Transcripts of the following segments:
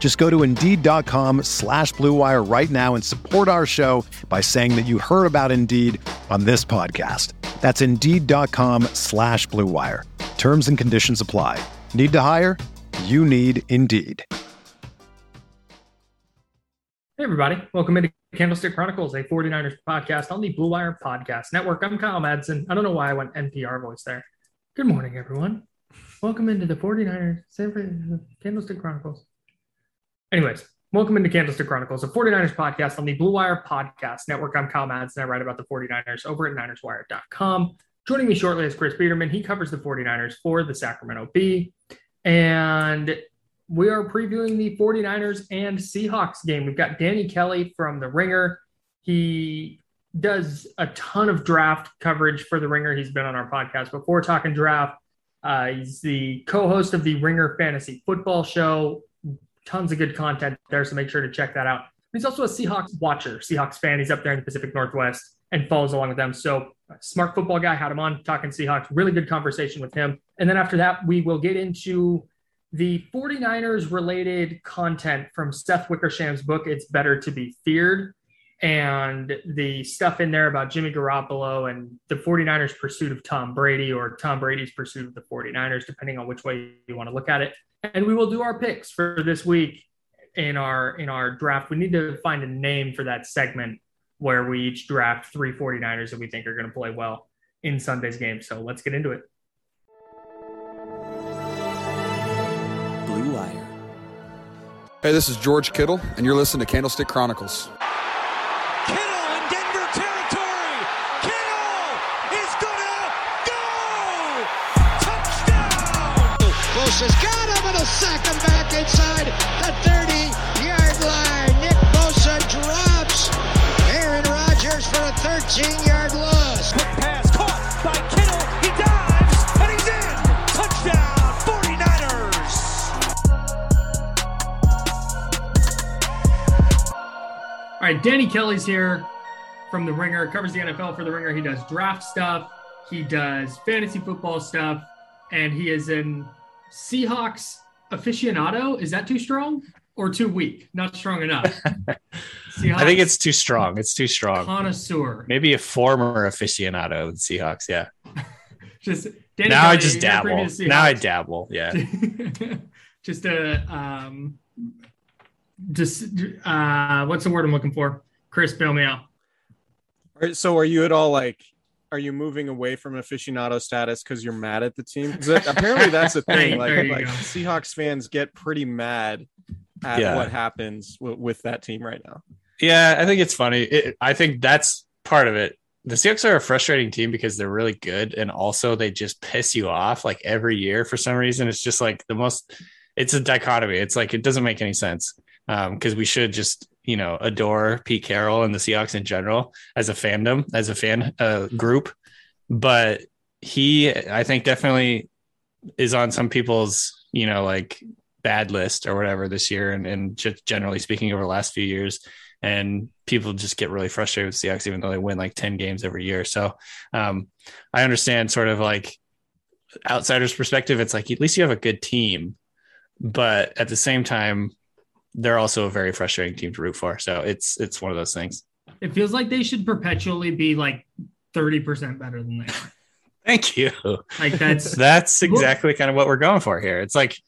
Just go to Indeed.com slash BlueWire right now and support our show by saying that you heard about Indeed on this podcast. That's Indeed.com slash BlueWire. Terms and conditions apply. Need to hire? You need Indeed. Hey, everybody. Welcome into Candlestick Chronicles, a 49ers podcast on the Blue Wire Podcast Network. I'm Kyle Madsen. I don't know why I went NPR voice there. Good morning, everyone. Welcome into the 49ers Candlestick Chronicles. Anyways, welcome into Candlestick Chronicles, a 49ers podcast on the Blue Wire Podcast Network. I'm Kyle Madsen. I write about the 49ers over at NinersWire.com. Joining me shortly is Chris Biderman. He covers the 49ers for the Sacramento Bee. And we are previewing the 49ers and Seahawks game. We've got Danny Kelly from The Ringer. He does a ton of draft coverage for The Ringer. He's been on our podcast before talking draft. Uh, he's the co host of the Ringer Fantasy Football Show. Tons of good content there, so make sure to check that out. He's also a Seahawks watcher, Seahawks fan. He's up there in the Pacific Northwest and follows along with them. So, uh, smart football guy, had him on talking Seahawks. Really good conversation with him. And then after that, we will get into the 49ers related content from Seth Wickersham's book, It's Better to Be Feared, and the stuff in there about Jimmy Garoppolo and the 49ers' pursuit of Tom Brady or Tom Brady's pursuit of the 49ers, depending on which way you want to look at it. And we will do our picks for this week in our in our draft. We need to find a name for that segment where we each draft three 49ers that we think are going to play well in Sunday's game. So let's get into it. Blue Wire. Hey, this is George Kittle, and you're listening to Candlestick Chronicles. Got him and a sack him back inside the 30-yard line. Nick Bosa drops Aaron Rodgers for a 13-yard loss. Quick pass caught by Kittle. He dives and he's in. Touchdown 49ers. All right, Danny Kelly's here from The Ringer, covers the NFL for The Ringer. He does draft stuff, he does fantasy football stuff, and he is in Seahawks aficionado. Is that too strong or too weak? Not strong enough. Seahawks I think it's too strong. It's too strong. connoisseur. Maybe a former aficionado of the Seahawks. Yeah. Just Danny now I just dabble. Now I dabble. Yeah. just a um, just uh, what's the word I'm looking for? Chris, bail me out. Are- So are you at all like are you moving away from aficionado status because you're mad at the team? that- apparently that's the thing. Like, like go. Seahawks fans get pretty mad at Yeah. what happens w- with that team right now. Yeah. I think it's funny. It, I think that's part of it. The Seahawks are a frustrating team because they're really good. And also they just piss you off like every year for some reason. It's just like the most, it's a dichotomy. It's like, it doesn't make any sense. Um, cause we should just, you know, adore Pete Carroll and the Seahawks in general as a fandom, as a fan uh, group. But he, I think definitely is on some people's, you know, like bad list or whatever this year. And, and just generally speaking over the last few years, and people just get really frustrated with Seahawks, even though they win like 10 games every year. So um, I understand sort of like outsider's perspective. It's like, at least you have a good team, but at the same time, they're also a very frustrating team to root for. So it's, it's one of those things. It feels like they should perpetually be like 30% better than they are. Thank you. Like that's That's exactly kind of what we're going for here. It's like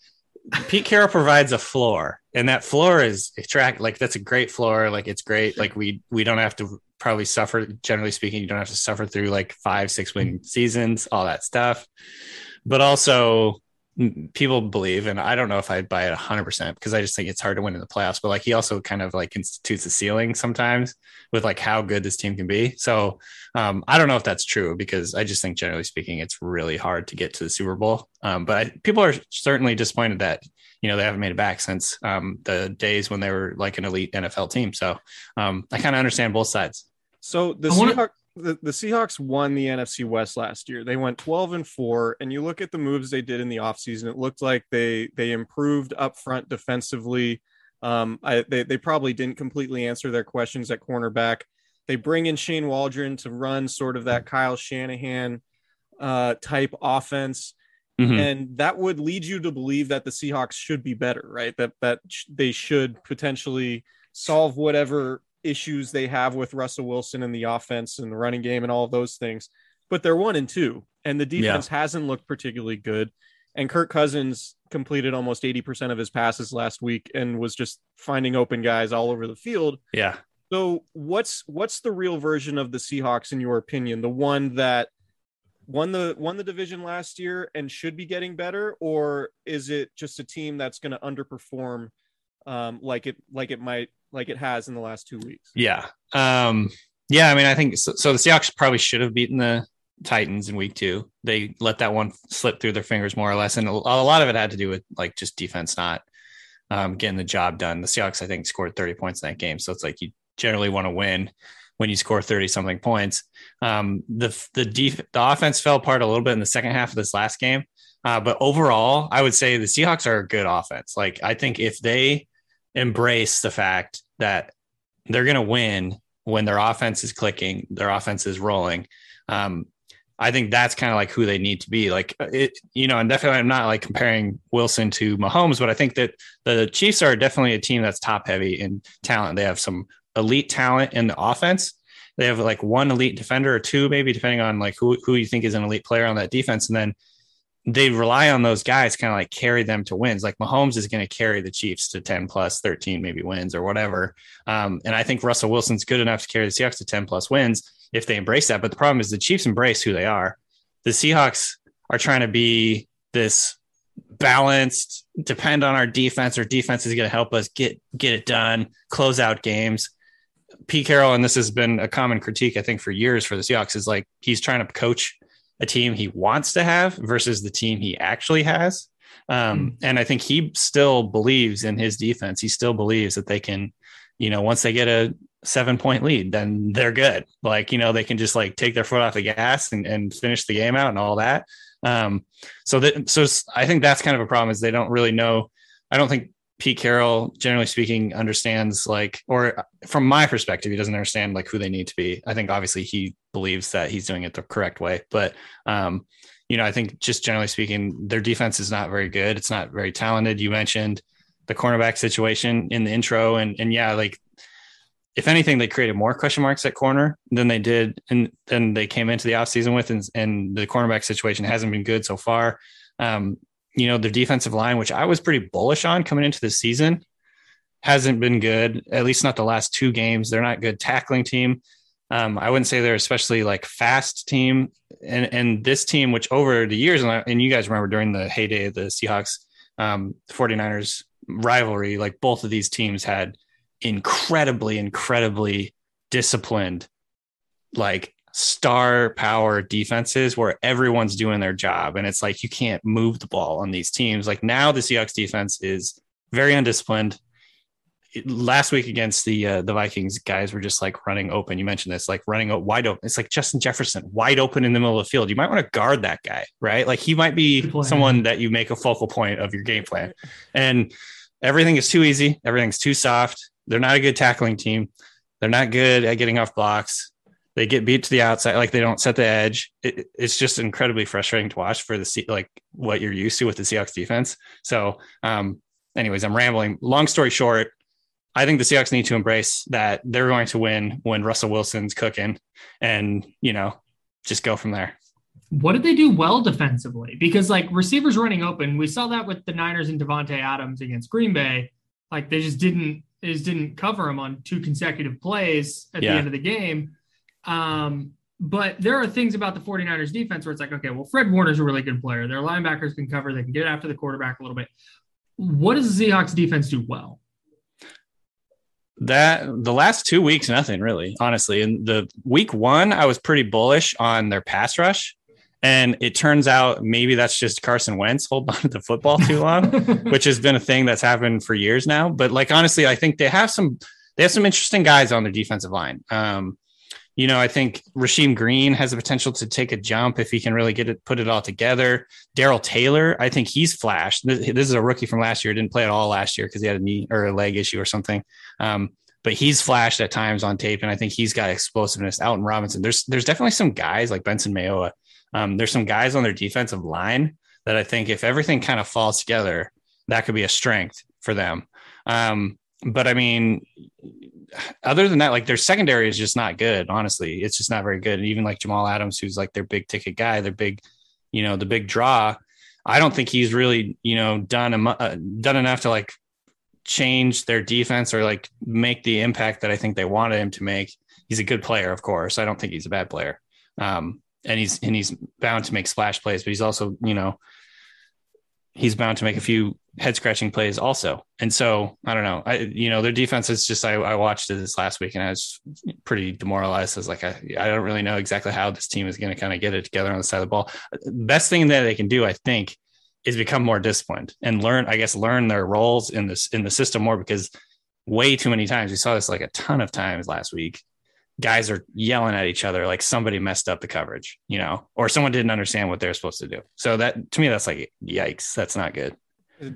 Pete Carroll provides a floor, and that floor is track like that's a great floor. Like it's great. Like we we don't have to probably suffer. Generally speaking, you don't have to suffer through like five, six win seasons, all that stuff. But also, people believe, and I don't know if I'd buy it 100% because I just think it's hard to win in the playoffs. But like he also kind of like institutes a ceiling sometimes with like how good this team can be. So um, I don't know if that's true because I just think generally speaking, it's really hard to get to the Super Bowl. Um, but I, people are certainly disappointed that you know they haven't made it back since um, the days when they were like an elite NFL team. So um, I kind of understand both sides. So the I Seahawks, the, the Seahawks won the NFC West last year. They went 12 and 4 and you look at the moves they did in the offseason, it looked like they they improved up front defensively. Um, I, they, they probably didn't completely answer their questions at cornerback. They bring in Shane Waldron to run sort of that Kyle Shanahan uh, type offense Mhm. and that would lead you to believe that the Seahawks should be better, right? That that sh- they should potentially solve whatever issues they have with Russell Wilson and the offense and the running game and all of those things. But they're one and two, and the defense hasn't looked particularly good. And Kirk Cousins completed almost 80% of his passes last week and was just finding open guys all over the field. Yeah. So what's what's the real version of the Seahawks in your opinion? The one that won the won the division last year and should be getting better, or is it just a team that's going to underperform um, like it like it might like it has in the last two weeks? Yeah. Um, yeah. I mean, I think so, so. The Seahawks probably should have beaten the Titans in week two. They let that one slip through their fingers more or less. And a, a lot of it had to do with like just defense not um, getting the job done. The Seahawks, I think, scored 30 points in that game. So it's like you generally want to win when you score 30 something points. Um, the the def- the offense fell apart a little bit in the second half of this last game. Uh, but overall, I would say the Seahawks are a good offense. Like I think if they embrace the fact that they're going to win when their offense is clicking, their offense is rolling. Um, I think that's kind of like who they need to be. Like it, you know, and definitely I'm not like comparing Wilson to Mahomes, but I think that the Chiefs are definitely a team that's top heavy in talent. They have some elite talent in the offense. They have like one elite defender or two, maybe depending on like who, who you think is an elite player on that defense. And then they rely on those guys kind of like carry them to wins. Like Mahomes is going to carry the Chiefs to 10 plus 13, maybe wins or whatever. Um, and I think Russell Wilson's good enough to carry the Seahawks to 10 plus wins if they embrace that. But the problem is the Chiefs embrace who they are. The Seahawks are trying to be this balanced, depend on our defense. Our defense is going to help us get get it done, close out games. Pete Carroll, and this has been a common critique, I think, for years for the Seahawks, is like he's trying to coach a team he wants to have versus the team he actually has. Um, And I think he still believes in his defense. He still believes that they can, you know, once they get a seven point lead, then they're good. Like, you know, they can just like take their foot off the gas and, and finish the game out and all that. Um, so that, so I think that's kind of a problem is they don't really know. I don't think Pete Carroll, generally speaking, understands like, or from my perspective, he doesn't understand like who they need to be. I think obviously he believes that he's doing it the correct way, but um, you know, I think just generally speaking, their defense is not very good. It's not very talented. You mentioned the cornerback situation in the intro, and and yeah, like if anything, they created more question marks at corner than they did, and then they came into the offseason with, and, and the cornerback situation hasn't been good so far. Um, you know, their defensive line, which I was pretty bullish on coming into the season, hasn't been good. At least not the last two games. They're not good tackling team. Um, I wouldn't say they're especially like fast team. And and this team, which over the years, and, I, and you guys remember during the heyday of the Seahawks, um, 49ers rivalry, like both of these teams had incredibly, incredibly disciplined, like star power defenses where everyone's doing their job. And it's like you can't move the ball on these teams. Like now the Seahawks defense is very undisciplined. Last week against the uh, the Vikings, guys were just like running open. You mentioned this, like running wide open. It's like Justin Jefferson, wide open in the middle of the field. You might want to guard that guy, right? Like he might be someone that you make a focal point of your game plan. And everything is too easy. Everything's too soft. They're not a good tackling team. They're not good at getting off blocks. They get beat to the outside, like they don't set the edge. It, it's just incredibly frustrating to watch for the Se- like what you're used to with the Seahawks defense. So, um, anyways, I'm rambling. Long story short, I think the Seahawks need to embrace that they're going to win when Russell Wilson's cooking, and you know, just go from there. What did they do well defensively? Because like receivers running open, we saw that with the Niners and Davante Adams against Green Bay. Like they just didn't is didn't cover him on two consecutive plays at Yeah. the end of the game. Um, but there are things about the 49ers defense where it's like, okay, well, Fred Warner's a really good player. Their linebackers can cover, they can get after the quarterback a little bit. What does the Seahawks defense do well? That the last two weeks, nothing really, honestly. In the week one, I was pretty bullish on their pass rush. And it turns out maybe that's just Carson Wentz holding on to the football too long, which has been a thing that's happened for years now. But like honestly, I think they have some they have some interesting guys on their defensive line. Um, you know, I think Rasheem Green has the potential to take a jump if he can really get it, put it all together. Darrell Taylor, I think he's flashed. This, is a rookie from last year. Didn't play at all last year because he had a knee or a leg issue or something. Um, but he's flashed at times on tape, and I think he's got explosiveness. Alton Robinson, there's there's definitely some guys like Benson Mayowa. Um, there's some guys on their defensive line that I think if everything kind of falls together, that could be a strength for them. Um, but I mean, other than that, like their secondary is just not good. Honestly, it's just not very good. And even like Jamal Adams, who's like their big ticket guy, their big, you know, the big draw. I don't think he's really, you know, done uh, done enough to like change their defense or like make the impact that I think they wanted him to make. He's a good player, of course. I don't think he's a bad player. Um, and he's and he's bound to make splash plays, but he's also, you know, he's bound to make a few head scratching plays also. And so I don't know. I you know their defense is just I, I watched it this last week and I was pretty demoralized. I was like I, I don't really know exactly how this team is going to kind of get it together on the side of the ball. Best thing that they can do, I think, is become more disciplined and learn. I guess learn their roles in this in the system more because way too many times we saw this like a ton of times last week. Guys are yelling at each other like somebody messed up the coverage, you know, or someone didn't understand what they're supposed to do. So that to me, that's like yikes. That's not good.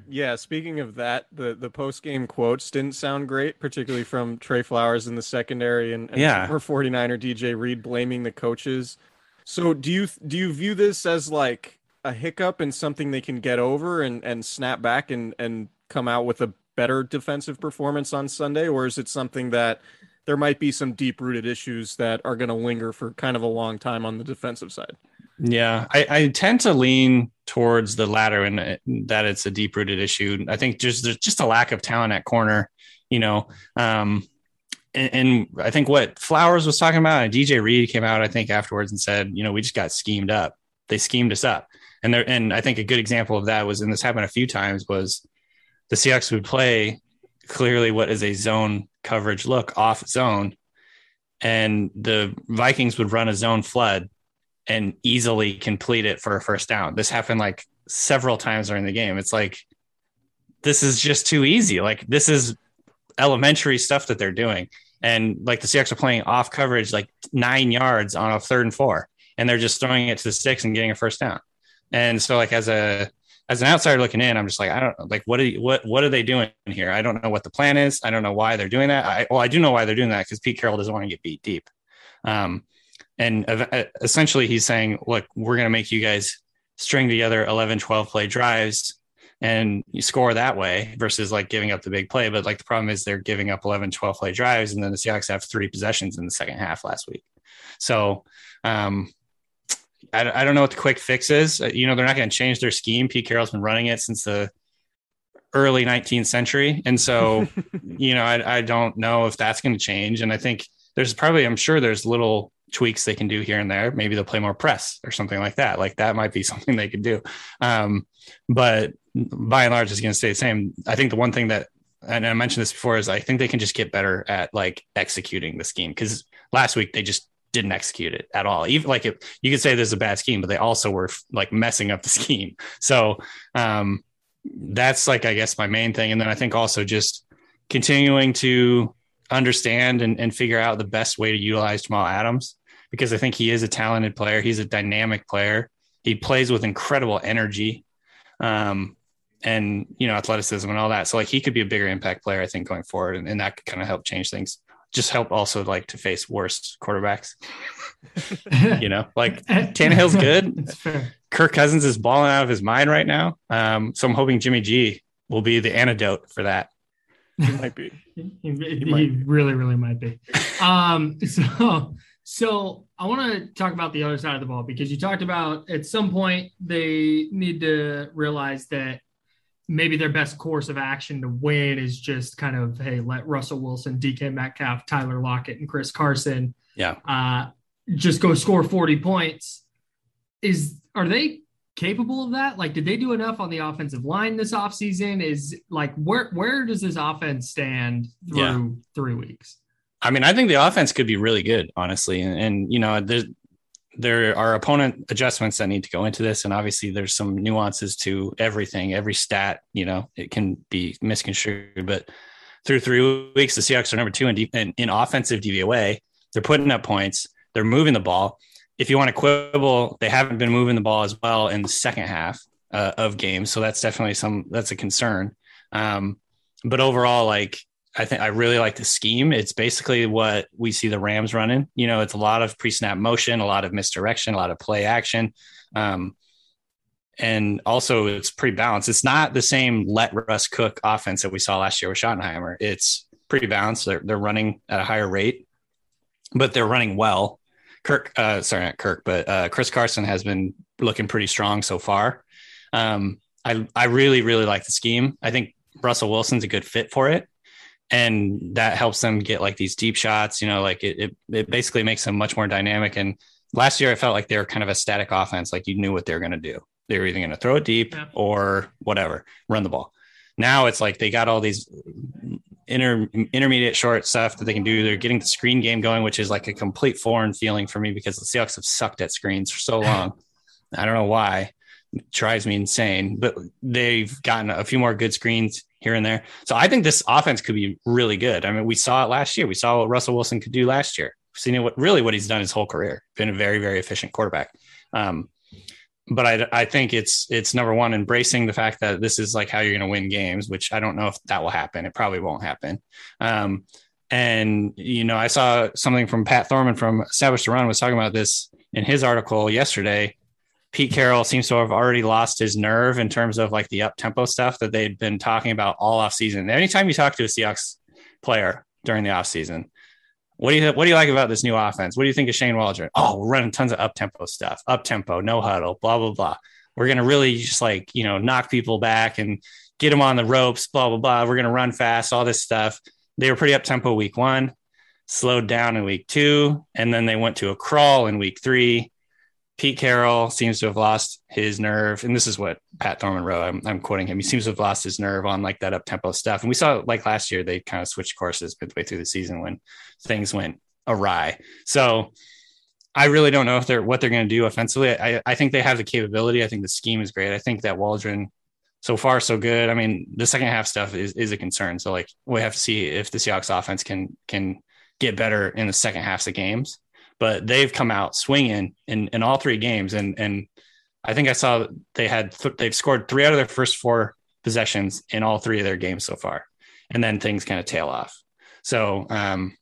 Yeah, speaking of that, the the post game quotes didn't sound great, particularly from Tre Flowers in the secondary and, and Yeah. her 49er DJ Reed blaming the coaches. So do you do you view this as like a hiccup and something they can get over and and snap back and and come out with a better defensive performance on Sunday or is it something that there might be some deep rooted issues that are going to linger for kind of a long time on the defensive side? Yeah, I, I tend to lean towards the latter and that it's a deep rooted issue. I think just there's just a lack of talent at corner, you know. Um, and, and I think what Flowers was talking about, and DJ Reed came out, I think afterwards and said, you know, we just got schemed up. They schemed us up, and there. And I think a good example of that was, and this happened a few times, was the Seahawks would play clearly what is a zone coverage look off zone, and the Vikings would run a zone flood and easily complete it for a first down. This happened like several times during the game. It's like this is just too easy. Like this is elementary stuff that they're doing. And like the Seahawks are playing off coverage like nine yards on a third and four, and they're just throwing it to the sticks and getting a first down. And so like as a as an outsider looking in, I'm just like, I don't like what are you, what what are they doing here? I don't know what the plan is. I don't know why they're doing that. I well, I do know why they're doing that because Pete Carroll doesn't want to get beat deep. Um, and uh, essentially he's saying, look, we're going to make you guys string together 11, 12 play drives and you score that way versus like giving up the big play. But like the problem is they're giving up 11, 12 play drives. And then the Seahawks have three possessions in the second half last week. So, um, I, I don't know what the quick fix is. Uh, You know, they're not going to change their scheme. Pete Carroll's been running it since the early 19th century. And so, you know, I, I don't know if that's going to change. And I think there's probably, I'm sure there's little tweaks they can do here and there. Maybe they'll play more press or something like that. Like that might be something they could do. Um, but by and large, it's going to stay the same. I think the one thing that, and I mentioned this before, is I think they can just get better at like executing the scheme because last week they just didn't execute it at all. Even like if you could say there's a bad scheme, but they also were like messing up the scheme. So um, that's like I guess my main thing. And then I think also just continuing to understand and, and figure out the best way to utilize Jamal Adams because I think he is a talented player. He's a dynamic player. He plays with incredible energy. Um, and you know, athleticism and all that. So like he could be a bigger impact player, I think, going forward. And, and that could kind of help change things. Just help also like to face worse quarterbacks. you know, like Tannehill's good. Kirk Cousins is balling out of his mind right now. Um, so I'm hoping Jimmy G will be the antidote for that. He might be. He, he might really, really might be. Um, so, so I want to talk about the other side of the ball because you talked about at some point they need to realize that maybe their best course of action to win is just kind of hey, let Russell Wilson, DK Metcalf, Tyler Lockett, and Chris Carson, Yeah. uh, just go score forty points. Is are they capable of that? Like, did they do enough on the offensive line this offseason? Is like where where does this offense stand through Yeah. three weeks? I mean, I think the offense could be really good, honestly. And, and you know, there are opponent adjustments that need to go into this, and obviously there's some nuances to everything. Every stat, you know, it can be misconstrued. But through three weeks, the Seahawks are number two in, in, in offensive DVOA. They're putting up points. They're moving the ball. If you want to quibble, they haven't been moving the ball as well in the second half uh, of games, so that's definitely some that's a concern. Um, but overall, like I think I really like the scheme. It's basically what we see the Rams running. You know, it's a lot of pre-snap motion, a lot of misdirection, a lot of play action. Um, and also it's pretty balanced. It's not the same let Russ cook offense that we saw last year with Schottenheimer. It's pretty balanced. They're, they're running at a higher rate, but they're running well. Kirk, uh, sorry, not Kirk, but uh, Chris Carson has been looking pretty strong so far. Um, I, I really, really like the scheme. I think Russell Wilson's a good fit for it and that helps them get like these deep shots. You know, like it, it, it basically makes them much more dynamic. And last year, I felt like they were kind of a static offense. Like you knew what they were going to do. They were either going to throw it deep Yeah. or whatever, run the ball. Now it's like they got all these inter, intermediate short stuff that they can do. They're getting the screen game going, which is like a complete foreign feeling for me because the Seahawks have sucked at screens for so long. I don't know why. It drives me insane, but they've gotten a few more good screens here and there. So I think this offense could be really good. I mean, we saw it last year. We saw what Russell Wilson could do last year. We've seen what really what he's done his whole career. Been a very, very efficient quarterback. Um, but I, I think it's it's number one embracing the fact that this is like how you're going to win games, which I don't know if that will happen. It probably won't happen. Um, and you know, I saw something from Pat Thorman from Establish the Run was talking about this in his article yesterday. Pete Carroll seems to have already lost his nerve in terms of like the up tempo stuff that they'd been talking about all off season. Anytime you talk to a Seahawks player during the off season, what do you what do you like about this new offense? What do you think of Shane Waldron? Oh, we're running tons of up tempo stuff, up tempo, no huddle, blah blah blah. We're gonna really just like you know knock people back and get them on the ropes, blah blah blah. We're gonna run fast, all this stuff. They were pretty up tempo week one, slowed down in week two, and then they went to a crawl in week three. Pete Carroll seems to have lost his nerve, and this is what Pat Thorman wrote. I'm, I'm quoting him. He seems to have lost his nerve on like that up tempo stuff. And we saw like last year, they kind of switched courses midway through the season when things went awry. So I really don't know if they're what they're going to do offensively. I, I think they have the capability. I think the scheme is great. I think that Waldron so far so good. I mean, the second half stuff is, is a concern. So like we have to see if the Seahawks offense can can get better in the second halves of games. But they've come out swinging in, in all three games, and and I think I saw they had th- they've scored three out of their first four possessions in all three of their games so far, and then things kind of tail off. So um,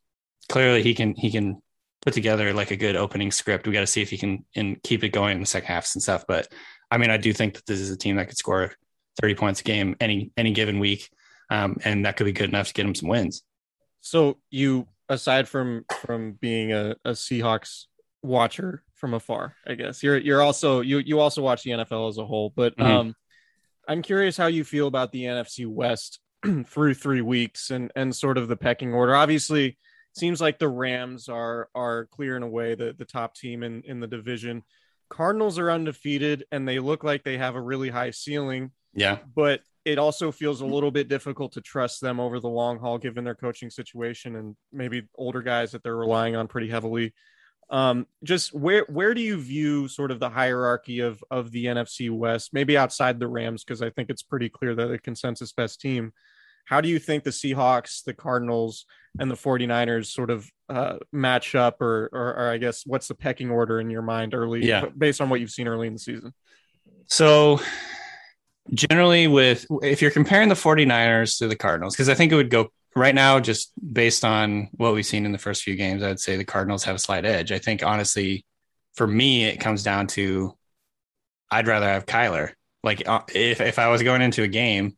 clearly he can he can put together like a good opening script. We got to see if he can and keep it going in the second halves and stuff. But I mean, I do think that this is a team that could score 30 points a game any any given week, um, and that could be good enough to get them some wins. So you, aside from from being a, a Seahawks watcher from afar, I guess you're you're also you you also watch the NFL as a whole. But Mhm. um, I'm curious how you feel about the NFC West through three weeks and and sort of the pecking order. Obviously, seems like the Rams are are clearing away the the top team in in the division. Cardinals are undefeated and they look like they have a really high ceiling Yeah, but it also feels a little bit difficult to trust them over the long haul given their coaching situation and maybe older guys that they're relying on pretty heavily. Um just where where do you view sort of the hierarchy of of the NFC West maybe outside the Rams because I think it's pretty clear that the consensus best team. How do you think the Seahawks the Cardinals and the 49ers sort of uh match up or or, or I guess what's the pecking order in your mind early Yeah. based on what you've seen early in the season? So generally with if you're comparing the 49ers to the Cardinals, because I think it would go right now, just based on what we've seen in the first few games, I would say the Cardinals have a slight edge. I think honestly, for me, it comes down to I'd rather have Kyler. Like uh, if if I was going into a game,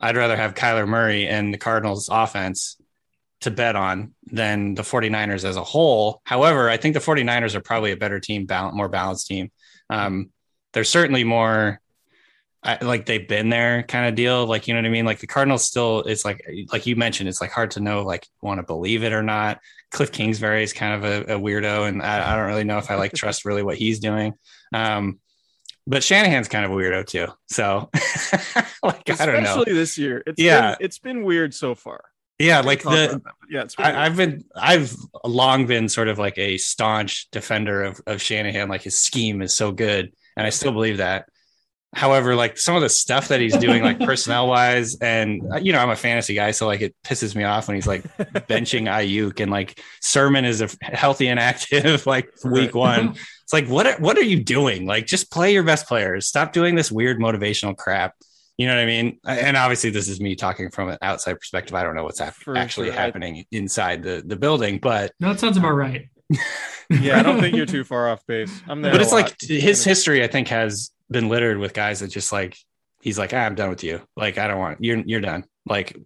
I'd rather have Kyler Murray and the Cardinals offense to bet on than the 49ers as a whole. However, I think the 49ers are probably a better team, more balanced team. Um, they're certainly more I, like they've been there kind of deal. Like, you know what I mean? Like the Cardinals still, it's like, like you mentioned, it's like hard to know, like, want to believe it or not. Cliff Kingsbury is kind of a, a weirdo, and I, I, don't really know if I like trust really what he's doing. Um, but Shanahan's kind of a weirdo too. So, like, Especially I don't know. Especially this year. It's Yeah. been, it's been weird so far. Yeah, like the about that, but yeah, it's I. I've been I've long been sort of like a staunch defender of of Shanahan. Like his scheme is so good, and I still believe that. However, like some of the stuff that he's doing, like personnel wise, and uh, you know, I'm a fantasy guy, so like it pisses me off when he's like benching Aiyuk and like Sermon is a healthy and active like week one. It's like what are, what are you doing? Like just play your best players. Stop doing this weird motivational crap. You know what I mean? And obviously, this is me talking from an outside perspective. I don't know what's actually sure. Happening inside the the building, but No, that sounds about right. Yeah, I don't think you're too far off base. I'm there. but it's lot. like his history. I think has been littered with guys that just like he's like, ah, I'm done with you. Like I don't want you're you're done. Like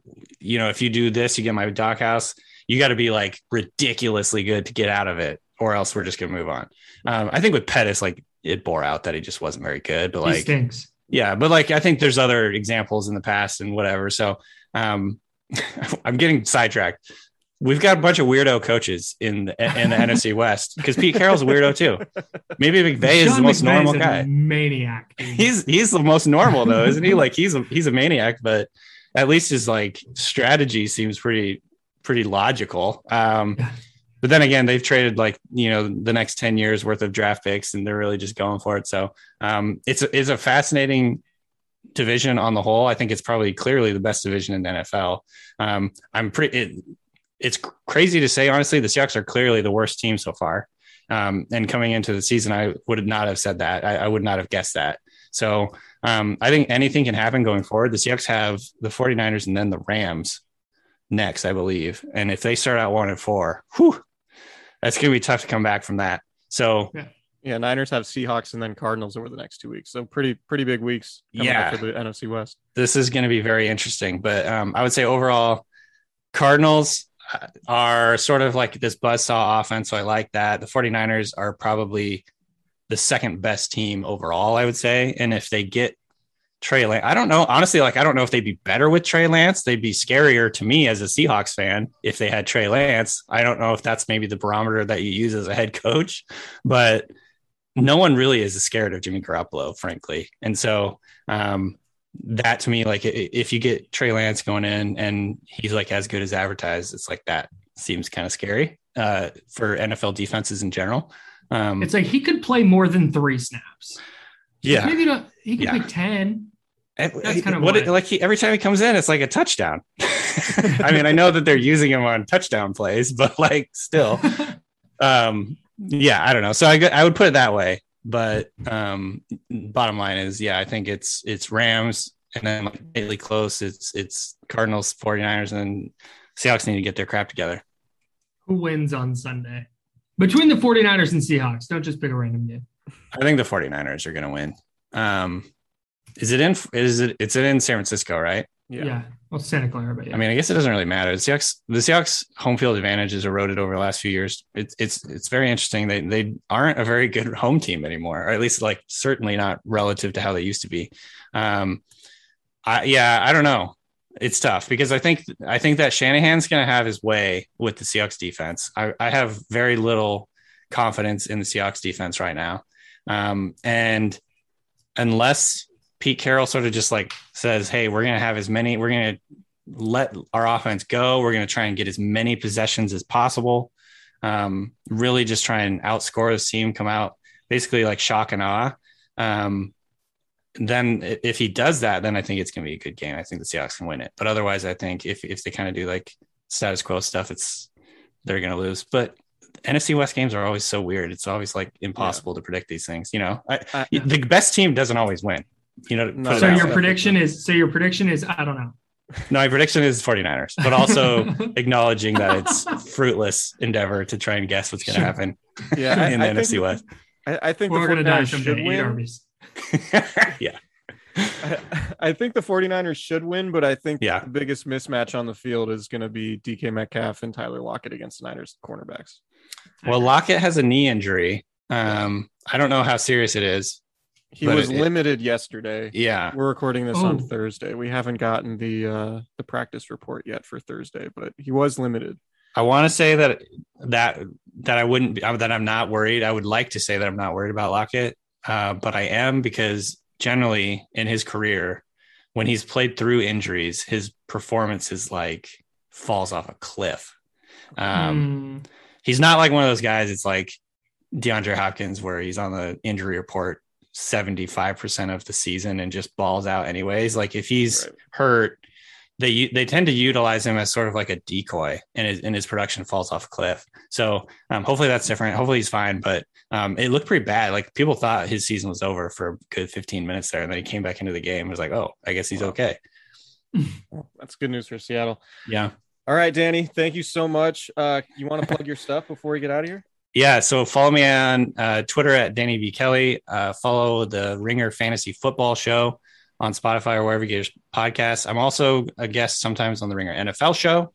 you know, if you do this, you get my dock house. You got to be like ridiculously good to get out of it, or else we're just gonna move on. Um, I think with Pettis, like it bore out that he just wasn't very good. But like stinks. yeah but like i think there's other examples in the past and whatever so um i'm getting sidetracked we've got a bunch of weirdo coaches in the, in the nfc west because pete carroll's a weirdo too. Maybe McVay is Sean the most McVay's normal guy. Maniac. dude. he's he's the most normal though isn't he? Like he's a he's a maniac but at least his like strategy seems pretty pretty logical. Um but then again they've traded like you know the next 10 years worth of draft picks and they're really just going for it. So um it's a, it's a fascinating division on the whole. I think it's probably clearly the best division in the nfl um i'm pretty it, it's crazy to say honestly the seahawks are clearly the worst team so far um, and coming into the season, I would not have said that. I, I would not have guessed that. So um, I think anything can happen going forward. The Seahawks have the 49ers and then the Rams next, I believe. And if they start out one and four, whew, that's going to be tough to come back from that. So yeah, Niners have Seahawks and then Cardinals over the next two weeks. So pretty pretty big weeks. Yeah. for the NFC West. this is going to be very interesting. But um, I would say overall, Cardinals are sort of like this buzzsaw offense. So I like that. The 49ers are probably the second best team overall, I would say. And if they get Trey Lance, I don't know. Honestly, like, I don't know if they'd be better with Trey Lance. They'd be scarier to me as a Seahawks fan if they had Trey Lance. I don't know if that's maybe the barometer that you use as a head coach, but no one really is scared of Jimmy Garoppolo, frankly. And so, um, that to me, like if you get Trey Lance going in and he's like as good as advertised, it's like that seems kind of scary uh, for NFL defenses in general. Um, It's like he could play more than three snaps. yeah, Maybe not. He could Yeah. play 10. And- That's kind of what it- like he, every time he comes in, it's like a touchdown. I mean, I know that they're using him on touchdown plays, but like still, um, yeah, I don't know. So I, I would put it that way. But um, bottom line is, yeah, I think it's it's Rams and then like lately close. It's it's Cardinals, 49ers, and Seahawks need to get their crap together. Who wins on Sunday? Between the 49ers and Seahawks. Don't just pick a random game. I think the 49ers are going to win. Um, is it in? Is it? It's in San Francisco, right? Yeah. Well, Santa Clara, but yeah. I mean, I guess it doesn't really matter. The Seahawks, the Seahawks home field advantage is eroded over the last few years. It's it's it's very interesting. They they aren't a very good home team anymore, or at least like certainly not relative to how they used to be. Um, I yeah, I don't know. It's tough because I think I think that Shanahan's going to have his way with the Seahawks defense. I, I have very little confidence in the Seahawks defense right now, um, and unless Pete Carroll sort of just like says, "Hey, we're going to have as many. We're going to let our offense go. We're going to try and get as many possessions as possible. Um, really, just try and outscore this team. Come out basically like shock and awe." Um, then if he does that, then I think it's going to be a good game. I think the Seahawks can win it. But otherwise, I think if if they kind of do like status quo stuff, it's they're going to lose. But NFC West games are always so weird. It's always like impossible to predict these things. You know, I, Uh, the best team doesn't always win. You know, No, so your prediction is so your prediction is I don't know. no, my prediction is 49ers, but also acknowledging that it's fruitless endeavor to try and guess what's going to Sure. happen Yeah, I- in the I NFC think- West. I, I think We're the gonna die 49ers someday. should win. Arby's. yeah. I, I think the 49ers should win, but I think Yeah. the biggest mismatch on the field is going to be DK Metcalf and Tyler Lockett against the Niners cornerbacks. Well, Lockett has a knee injury. Um, I don't know how serious it is. He But was it- limited yesterday. Yeah. We're recording this on Oh. Thursday. We haven't gotten the uh the practice report yet for Thursday, but he was limited. I want to say that that that I wouldn't be that I'm not worried. I would like to say that I'm not worried about Lockett, uh, but I am because generally in his career, when he's played through injuries, his performance is like falls off a cliff. Um, Hmm. he's not like one of those guys. It's like DeAndre Hopkins, where he's on the injury report 75% of the season and just balls out anyways. Like if he's Right. hurt, they they tend to utilize him as sort of like a decoy and his, and his production falls off a cliff. So um, hopefully that's different. Hopefully he's fine, but um, it looked pretty bad. Like people thought his season was over for a good 15 minutes there. And then he came back into the game and was like, oh, I guess he's okay. That's good news for Seattle. Yeah. All right, Danny, thank you so much. Uh you want to plug your stuff before we get out of here? Yeah, so follow me on uh, Twitter at Danny V Kelly. Uh, follow the Ringer Fantasy Football Show on Spotify or wherever you get your podcasts. I'm also a guest sometimes on the Ringer NFL Show,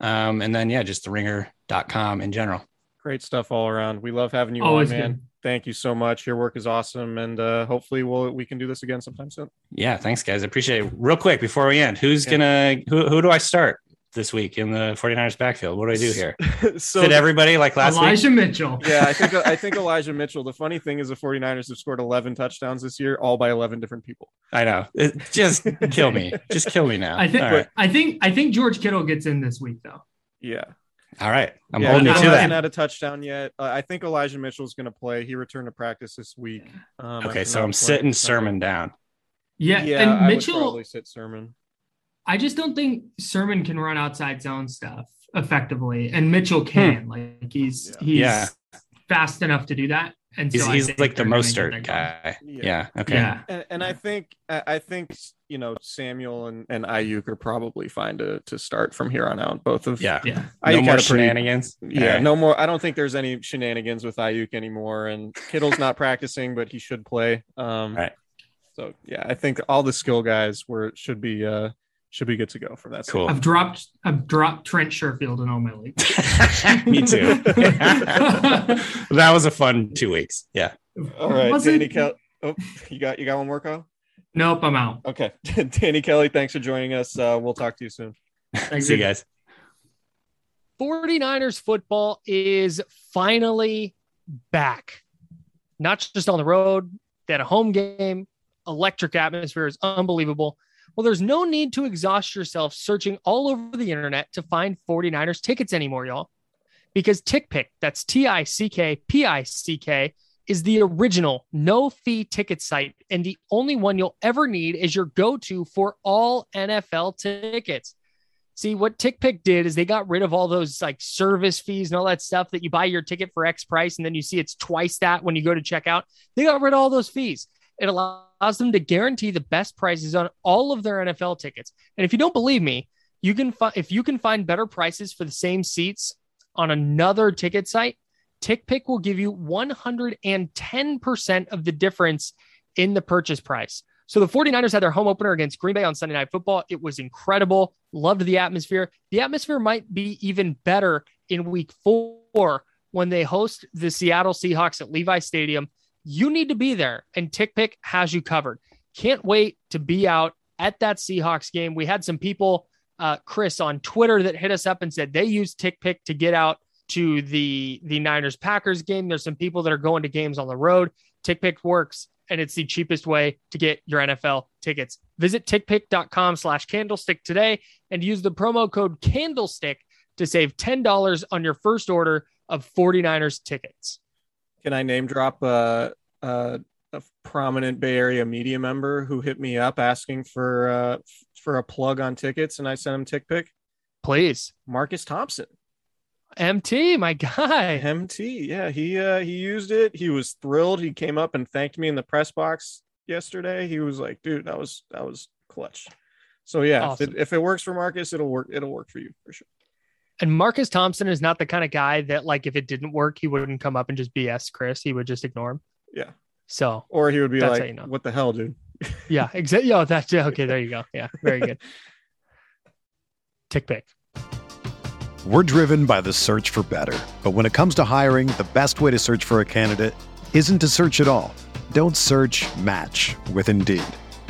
um, and then yeah, just the Ringer.com in general. Great stuff all around. We love having you Always on, man. good. Thank you so much. Your work is awesome, and uh, hopefully we'll we can do this again sometime soon. Yeah, thanks guys, I appreciate it. Real quick before we end, who's Yeah. gonna who who do I start this week in the 49ers backfield? What do I do here? so Fit everybody like last week? Elijah Mitchell. yeah, I think I think Elijah Mitchell. The funny thing is, the 49ers have scored 11 touchdowns this year, all by 11 different people. I know. It, just kill me. Just kill me now. I think All right. I think I think George Kittle gets in this week though. Yeah, All right. I'm yeah, holding you Kittle to hasn't had a touchdown yet. Uh, I think Elijah Mitchell is going to play. He returned to practice this week. Um, Okay, so I'm sitting. Sermon down. Yeah, Yeah, and I would Mitchell. probably sit Sermon. I just don't think Sermon can run outside zone stuff effectively, and Mitchell can. Like he's Yeah. he's Yeah. fast enough to do that. And He's, so I he's like the they're Mostert guy. Yeah. Yeah. Okay. Yeah, And, and I think I I think you know Samuel and, and Aiyuk are probably fine to to start from here on out. Both of Yeah. yeah. No Aiyuk more had a pretty- shenanigans. Yeah, All right. no more. I don't think there's any shenanigans with Aiyuk anymore. And Kittle's not practicing, but he should play. Um, Right. So yeah, I think all the skill guys were should be uh should be good to go for that. Cool. I've dropped I've dropped Trent Sherfield in all my leagues. Me too. that was a fun two weeks. Yeah. All right, Was Danny Kelly. Oh, you got you got one more, Kyle? Nope, I'm out. Okay, Danny Kelly. Thanks for joining us. Uh, we'll talk to you soon. See you guys. 49ers football is finally back. Not just on the road, they had a home game. Electric atmosphere is unbelievable. Well, there's no need to exhaust yourself searching all over the internet to find 49ers tickets anymore, y'all. Because TickPick, that's T I C K P I C K, is the original no fee ticket site and the only one you'll ever need is your go to for all NFL tickets. See, what TickPick did is they got rid of all those like service fees and all that stuff that you buy your ticket for X price and then you see it's twice that when you go to check out. They got rid of all those fees. It allows them to guarantee the best prices on all of their NFL tickets. And if you don't believe me, you can find if you can find better prices for the same seats on another ticket site, TickPick will give you 110% of the difference in the purchase price. So the 49ers had their home opener against Green Bay on Sunday Night Football. It was incredible. Loved the atmosphere. The atmosphere might be even better in week four when they host the Seattle Seahawks at Levi Stadium. You need to be there, and TickPick has you covered. Can't wait to be out at that Seahawks game. We had some people, uh, Chris, on Twitter that hit us up and said they used TickPick to get out to the the Niners Packers game. There's some people that are going to games on the road. TickPick works and it's the cheapest way to get your NFL tickets. Visit tickpick.com slash candlestick today and use the promo code candlestick to save $10 on your first order of 49ers tickets. Can I name drop uh, uh, a prominent Bay Area media member who hit me up asking for uh, for a plug on tickets, and I sent him TickPick? Please. Marcus Thompson. MT, my guy. MT. Yeah, he uh he used it. He was thrilled. He came up and thanked me in the press box yesterday. He was like, "Dude, that was that was clutch." So yeah, if, it, if it works for Marcus, it'll work. It'll work for you for sure. And Marcus Thompson is not the kind of guy that, like, if it didn't work, he wouldn't come up and just BS Chris. He would just ignore him. Yeah. So, Or he would be That's like, how you know. "What the hell, dude?" yeah, exactly. Yeah, that's okay. There you go. Yeah, very good. Tick pick. We're driven by the search for better. But when it comes to hiring, the best way to search for a candidate isn't to search at all. Don't search, match with Indeed.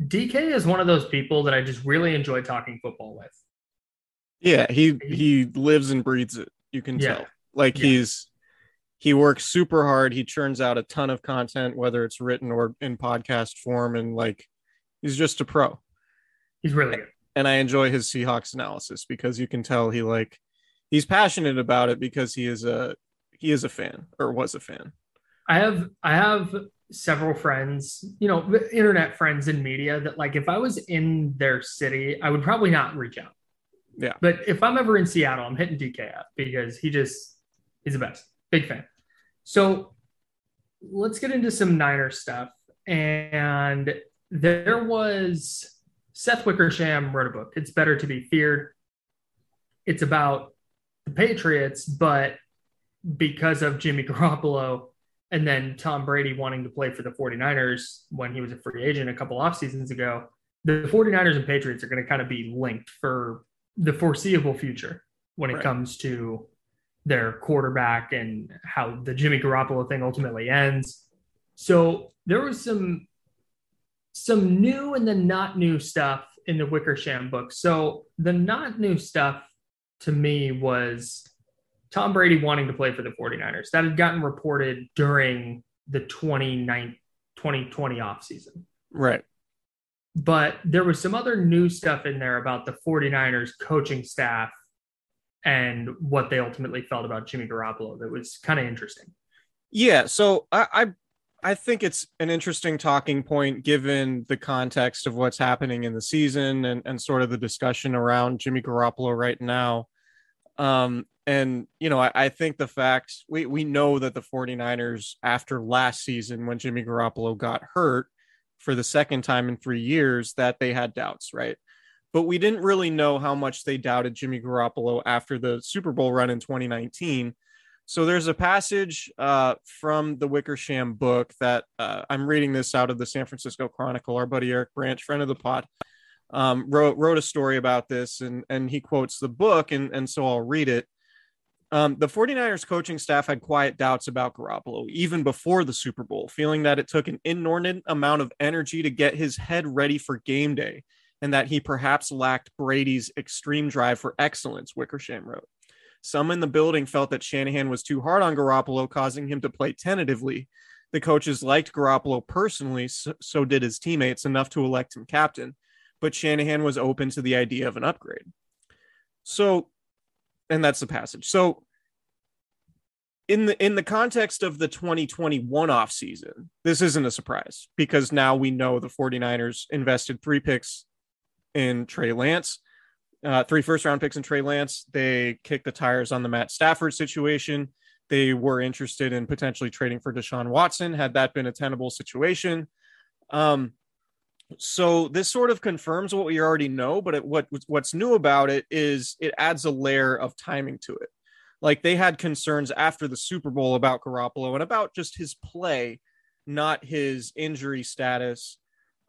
DK is one of those people that I just really enjoy talking football with. Yeah, he he lives and breathes it. You can Yeah. tell. Like Yeah. he's he works super hard. He churns out a ton of content, whether it's written or in podcast form, and like he's just a pro. He's really good. And I enjoy his Seahawks analysis because you can tell he like he's passionate about it because he is a he is a fan or was a fan. I have I have several friends, you know, internet friends in media that like if I was in their city, I would probably not reach out. Yeah. But if I'm ever in Seattle, I'm hitting DK up because he just he's the best. Big fan. So let's get into some Niner stuff. And there was Seth Wickersham wrote a book. It's better to be feared. It's about the Patriots, but because of Jimmy Garoppolo and then Tom Brady wanting to play for the 49ers when he was a free agent a couple off seasons ago, the 49ers and Patriots are going to kind of be linked for the foreseeable future when it Right. comes to their quarterback and how the Jimmy Garoppolo thing ultimately ends. So there was some some new and then not new stuff in the Wickersham book. So the not new stuff to me was Tom Brady wanting to play for the 49ers. That had gotten reported during the 29 2020 offseason. Right. But there was some other new stuff in there about the 49ers coaching staff and what they ultimately felt about Jimmy Garoppolo that was kind of interesting. Yeah, so I, I I think it's an interesting talking point given the context of what's happening in the season and, and sort of the discussion around Jimmy Garoppolo right now. Um, and you know, I, I think the facts we we know that the 49ers after last season when Jimmy Garoppolo got hurt for the second time in three years that they had doubts, right? But we didn't really know how much they doubted Jimmy Garoppolo after the Super Bowl run in 2019. So there's a passage uh, from the Wickersham book that uh, I'm reading this out of the San Francisco Chronicle. Our buddy Eric Branch, friend of the pod, um, wrote wrote a story about this, and and he quotes the book, and and so I'll read it. Um, the 49ers coaching staff had quiet doubts about Garoppolo even before the Super Bowl, feeling that it took an inordinate amount of energy to get his head ready for game day, and that he perhaps lacked Brady's extreme drive for excellence. Wickersham wrote. Some in the building felt that Shanahan was too hard on Garoppolo, causing him to play tentatively. The coaches liked Garoppolo personally, so, so did his teammates, enough to elect him captain. But Shanahan was open to the idea of an upgrade. So, and that's the passage. So, in the in the context of the 2021 offseason, this isn't a surprise because now we know the 49ers invested three picks in Trey Lance, uh, three first round picks in Trey Lance. They kicked the tires on the Matt Stafford situation. They were interested in potentially trading for Deshaun Watson had that been a tenable situation. Um, so this sort of confirms what we already know, but it, what what's new about it is it adds a layer of timing to it. Like they had concerns after the Super Bowl about Garoppolo and about just his play, not his injury status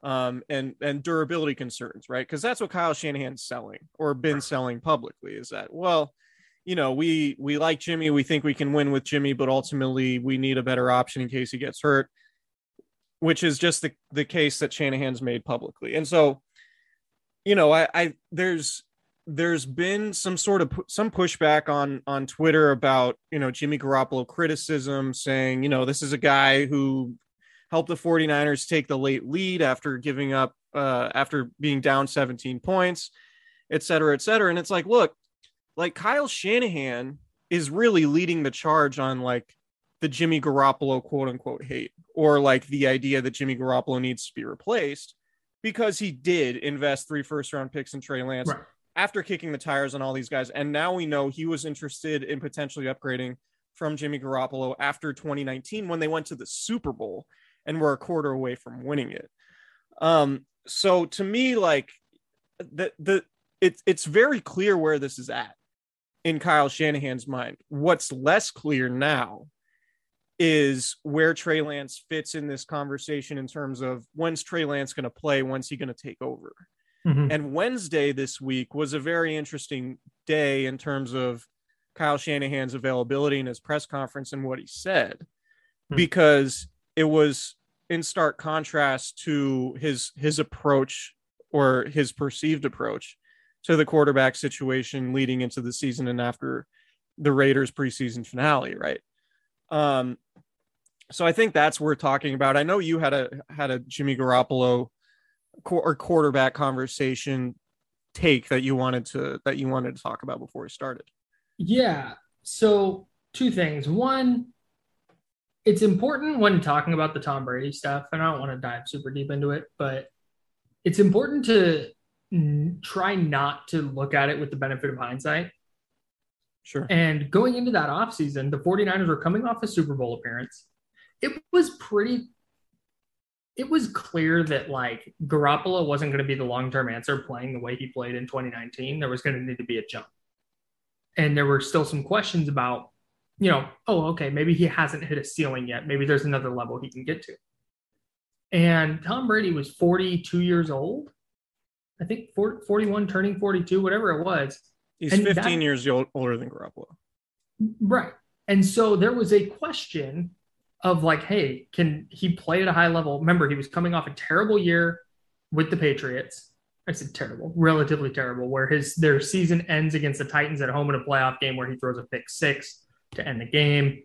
um, and and durability concerns, right? Because that's what Kyle Shanahan's selling or been selling publicly is that well, you know, we we like Jimmy, we think we can win with Jimmy, but ultimately we need a better option in case he gets hurt, which is just the the case that Shanahan's made publicly, and so, you know, I, I there's there's been some sort of some pushback on on Twitter about you know Jimmy Garoppolo criticism saying you know this is a guy who helped the 49ers take the late lead after giving up uh, after being down 17 points, et cetera, et cetera. And it's like, look, like Kyle Shanahan is really leading the charge on like the Jimmy Garoppolo quote unquote hate or like the idea that Jimmy Garoppolo needs to be replaced because he did invest three first round picks in Trey Lance right. after kicking the tires on all these guys. And now we know he was interested in potentially upgrading from Jimmy Garoppolo after 2019 when they went to the Super Bowl and we're a quarter away from winning it. Um, so to me, like the the it's it's very clear where this is at in Kyle Shanahan's mind. What's less clear now is where Trey Lance fits in this conversation in terms of when's Trey Lance going to play, when's he going to take over. Mm-hmm. And Wednesday this week was a very interesting day in terms of Kyle Shanahan's availability in his press conference and what he said, mm-hmm. because it was in stark contrast to his his approach or his perceived approach to the quarterback situation leading into the season and after the Raiders preseason finale, right? Um, so I think that's worth talking about. I know you had a had a Jimmy Garoppolo or quarterback conversation take that you wanted to that you wanted to talk about before we started. Yeah. So two things. One, it's important when talking about the Tom Brady stuff, and I don't want to dive super deep into it, but it's important to n- try not to look at it with the benefit of hindsight. Sure. And going into that offseason, the 49ers were coming off a Super Bowl appearance. It was pretty it was clear that like Garoppolo wasn't going to be the long-term answer playing the way he played in 2019. There was going to need to be a jump. And there were still some questions about you know, oh, okay, maybe he hasn't hit a ceiling yet. Maybe there's another level he can get to. And Tom Brady was 42 years old. I think 41 turning 42, whatever it was. He's and 15 that, years older than Garoppolo. Right. And so there was a question of like, hey, can he play at a high level? Remember, he was coming off a terrible year with the Patriots. I said terrible, relatively terrible, where his their season ends against the Titans at home in a playoff game where he throws a pick six to end the game.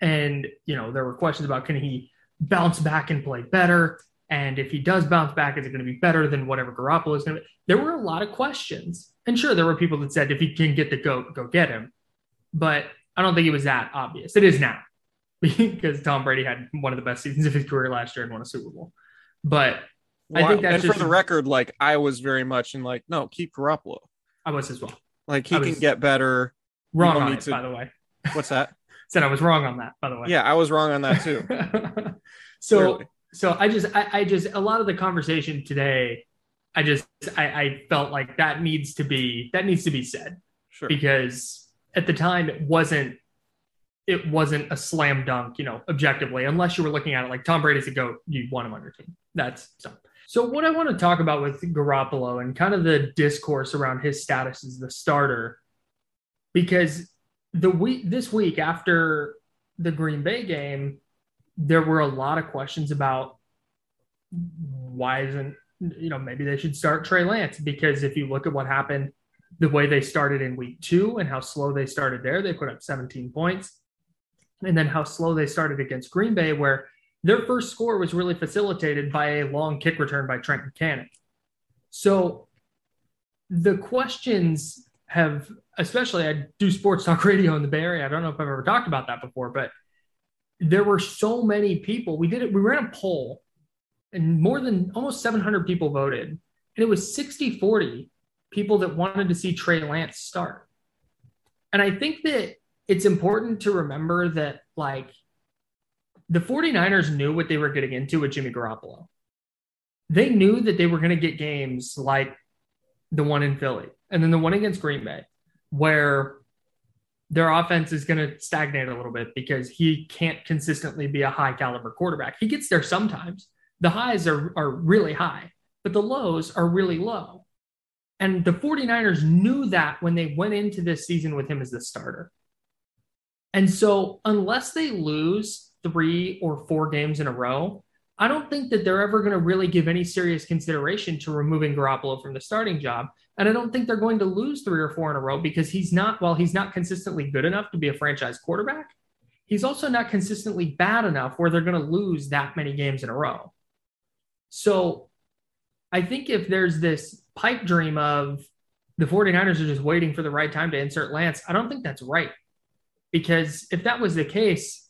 And, you know, there were questions about can he bounce back and play better? And if he does bounce back, is it going to be better than whatever Garoppolo is going to be? There were a lot of questions. And sure, there were people that said if he can get the goat, go get him. But I don't think it was that obvious. It is now because Tom Brady had one of the best seasons of his career last year and won a Super Bowl. But I think that's and just, for the record, like I was very much in like, no, keep Garoppolo. I was as well. Like he can get better. Wrong on it, to, by the way. What's that? Said I was wrong on that, by the way. Yeah, I was wrong on that too. so, Clearly. so I just, I, I, just, a lot of the conversation today, I just, I, I felt like that needs to be, that needs to be said. Sure. Because at the time it wasn't, it wasn't a slam dunk, you know, objectively, unless you were looking at it like Tom Brady's a goat, you want him on your team. That's so. So what I want to talk about with Garoppolo and kind of the discourse around his status as the starter, because the week this week after the Green Bay game, there were a lot of questions about why isn't you know maybe they should start Trey Lance because if you look at what happened, the way they started in week two and how slow they started there, they put up 17 points, and then how slow they started against Green Bay, where their first score was really facilitated by a long kick return by Trenton Cannon. So the questions have, especially I do sports talk radio in the Bay Area. I don't know if I've ever talked about that before, but there were so many people. We did it, we ran a poll and more than almost 700 people voted. And it was 60 40 people that wanted to see Trey Lance start. And I think that it's important to remember that, like, the 49ers knew what they were getting into with Jimmy Garoppolo. They knew that they were going to get games like the one in Philly and then the one against Green Bay, where their offense is going to stagnate a little bit because he can't consistently be a high caliber quarterback. He gets there sometimes. The highs are, are really high, but the lows are really low. And the 49ers knew that when they went into this season with him as the starter. And so, unless they lose three or four games in a row, I don't think that they're ever going to really give any serious consideration to removing Garoppolo from the starting job. And I don't think they're going to lose three or four in a row because he's not, while he's not consistently good enough to be a franchise quarterback, he's also not consistently bad enough where they're going to lose that many games in a row. So I think if there's this pipe dream of the 49ers are just waiting for the right time to insert Lance, I don't think that's right. Because if that was the case,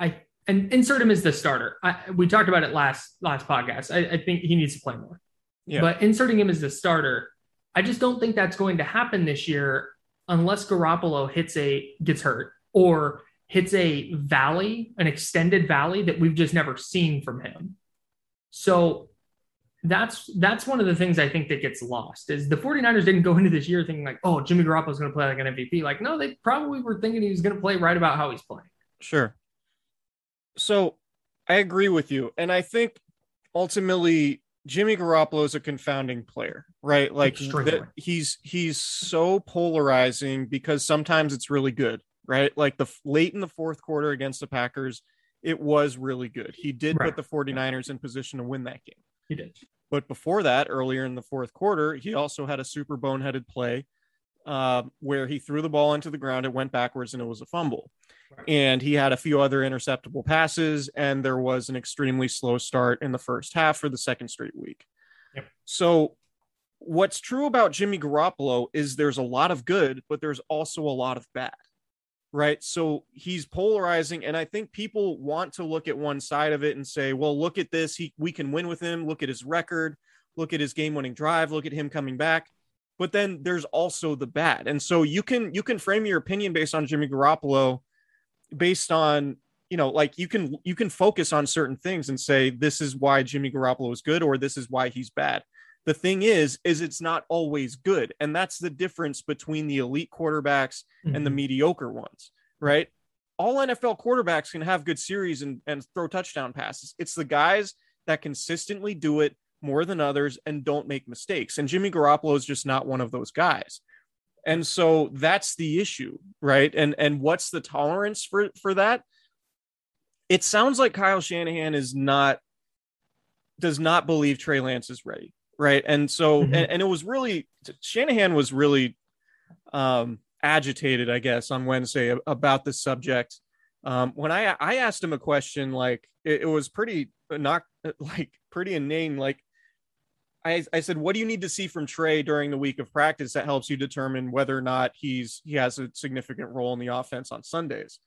I and insert him as the starter. I, we talked about it last last podcast. I, I think he needs to play more. Yeah. But inserting him as the starter, I just don't think that's going to happen this year unless Garoppolo hits a gets hurt or hits a valley, an extended valley that we've just never seen from him. So that's that's one of the things I think that gets lost is the 49ers didn't go into this year thinking like, oh, Jimmy Garoppolo's going to play like an MVP. Like, no, they probably were thinking he was going to play right about how he's playing. Sure. So I agree with you. And I think ultimately Jimmy Garoppolo is a confounding player, right? Like the, he's he's so polarizing because sometimes it's really good, right? Like the late in the fourth quarter against the Packers, it was really good. He did Right. put the 49ers in position to win that game. He did. But before that, earlier in the fourth quarter, he also had a super boneheaded play uh, where he threw the ball into the ground, it went backwards, and it was a fumble. And he had a few other interceptable passes, and there was an extremely slow start in the first half for the second straight week. Yep. So, what's true about Jimmy Garoppolo is there's a lot of good, but there's also a lot of bad right? So he's polarizing, and I think people want to look at one side of it and say, "Well, look at this. He we can win with him. Look at his record. Look at his game-winning drive. Look at him coming back." But then there's also the bad, and so you can you can frame your opinion based on Jimmy Garoppolo, based on you know like you can you can focus on certain things and say this is why Jimmy Garoppolo is good or this is why he's bad. The thing is, is it's not always good, and that's the difference between the elite quarterbacks and the Mhm. mediocre ones, right? All NFL quarterbacks can have good series and, and throw touchdown passes. It's the guys that consistently do it more than others and don't make mistakes. And Jimmy Garoppolo is just not one of those guys. And so that's the issue, right? And and what's the tolerance for for that? It sounds like Kyle Shanahan is not does not believe Trey Lance is ready, right? And so Mhm. and, and it was really Shanahan was really um agitated, I guess, on Wednesday about this subject. Um, when I I asked him a question, like it, it was pretty not like pretty inane. Like I I said, what do you need to see from Trey during the week of practice that helps you determine whether or not he's he has a significant role in the offense on Sundays?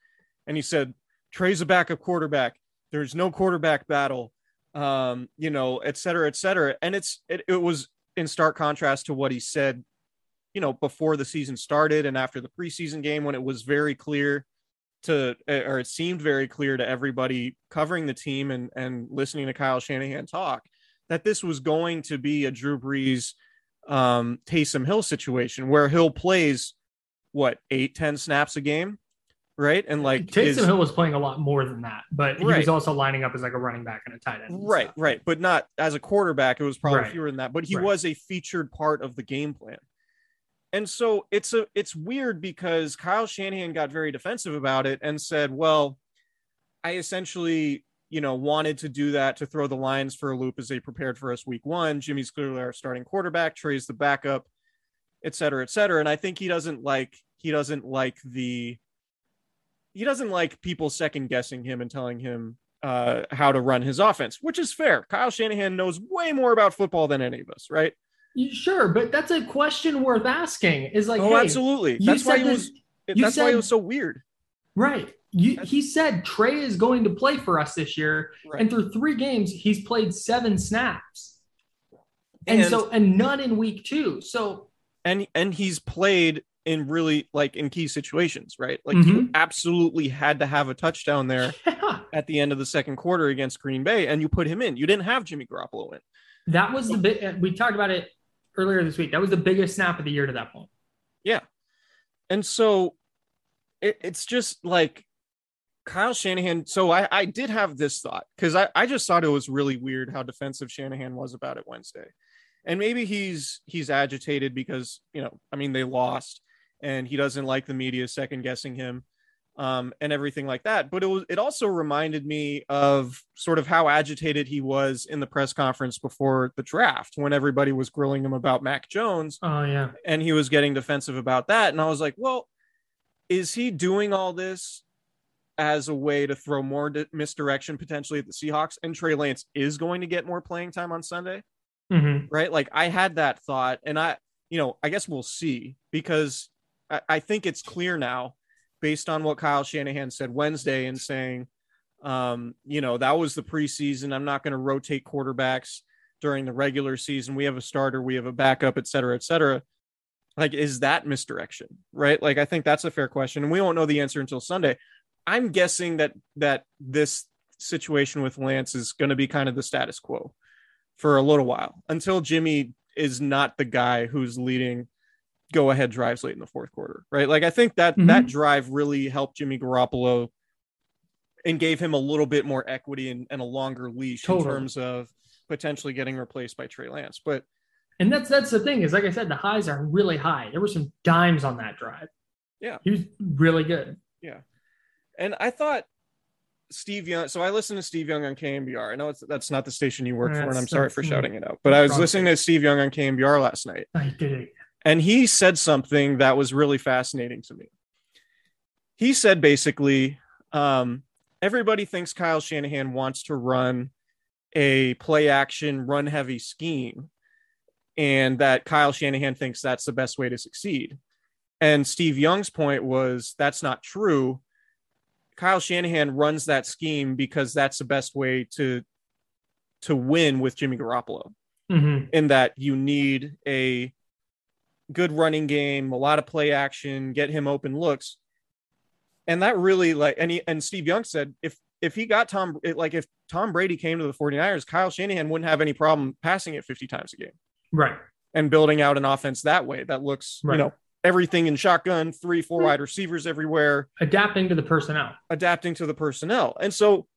And he said, Trey's a backup quarterback. There's no quarterback battle, um, you know, et cetera, et cetera. And it's it, it was in stark contrast to what he said you know, before the season started and after the preseason game when it was very clear to, or it seemed very clear to everybody covering the team and, and listening to Kyle Shanahan talk that this was going to be a Drew Brees, um, Taysom Hill situation where Hill plays what, eight, 10 snaps a game. Right. And like, Taysom is- Hill was playing a lot more than that, but he Right. was also lining up as like a running back and a tight end. right stuff. right but not as a quarterback it was probably Right. fewer than that but he Right. was a featured part of the game plan and so it's a it's weird because kyle shanahan got very defensive about it and said well i essentially you know wanted to do that to throw the lions for a loop as they prepared for us week one jimmy's clearly our starting quarterback trey's the backup et cetera et cetera and i think he doesn't like he doesn't like the he doesn't like people second guessing him and telling him uh, how to run his offense, which is fair. Kyle Shanahan knows way more about football than any of us, right? Sure, but that's a question worth asking. Is like, oh, hey, absolutely. That's why he was. That's why it was so weird. right. You, he said Trey is going to play for us this year, Right. and through three games, he's played seven snaps, and, And- so and none in week two. So and and he's played in really like in key situations, right? Like you Mhm. absolutely had to have a touchdown there yeah, at the end of the second quarter against Green Bay, and you put him in. You didn't have Jimmy Garoppolo in. that was the bit we talked about it earlier this week. That was the biggest snap of the year to that point. Yeah. And so it, it's just like Kyle Shanahan. So I, I did have this thought because I, I just thought it was really weird how defensive Shanahan was about it Wednesday. And maybe he's he's agitated because, you know, I mean they lost and he doesn't like the media second guessing him um, and everything like that. But it was it also reminded me of sort of how agitated he was in the press conference before the draft when everybody was grilling him about Mac Jones Oh yeah, and he was getting defensive about that. And I was like, well, is he doing all this as a way to throw more di- misdirection potentially at the Seahawks? And Trey Lance is going to get more playing time on Sunday, Mhm. right? Like I had that thought, and I, you know, I guess we'll see because I, think it's clear now based on what Kyle Shanahan said Wednesday and saying, um, you know, that was the preseason. I'm not going to rotate quarterbacks during the regular season. We have a starter, we have a backup, et cetera, et cetera. Like, is that misdirection? Right. Like, I think that's a fair question. And we won't know the answer until Sunday. I'm guessing that that this situation with Lance is going to be kind of the status quo for a little while until Jimmy is not the guy who's leading go ahead drives late in the fourth quarter, right? Like I think that Mhm. that drive really helped Jimmy Garoppolo and gave him a little bit more equity and, and a longer leash in terms of potentially getting replaced by Trey Lance. But and that's that's the thing is like I said, the highs are really high. There were some dimes on that drive. Yeah. he was really good. Yeah, and I thought Steve Young. So I listened to Steve Young on KNBR. I know it's, that's not the station you work for, and I'm sorry for shouting it out. But I was listening to Steve Young on KNBR last night, I did it. And he said something that was really fascinating to me. He said basically, um, everybody thinks Kyle Shanahan wants to run a play action, run heavy scheme, and that Kyle Shanahan thinks that's the best way to succeed. And Steve Young's point was that's not true. Kyle Shanahan runs that scheme because that's the best way to to win with Jimmy Garoppolo Mhm. in that you need a good running game, a lot of play action, get him open looks. And that really like and he, and Steve Young said if if he got Tom it, like if Tom Brady came to the 49ers, Kyle Shanahan wouldn't have any problem passing it 50 times a game Right. and building out an offense that way that looks, Right. you know, everything in shotgun, three, four hmm. wide receivers everywhere, Adapting to the personnel. adapting to the personnel. And so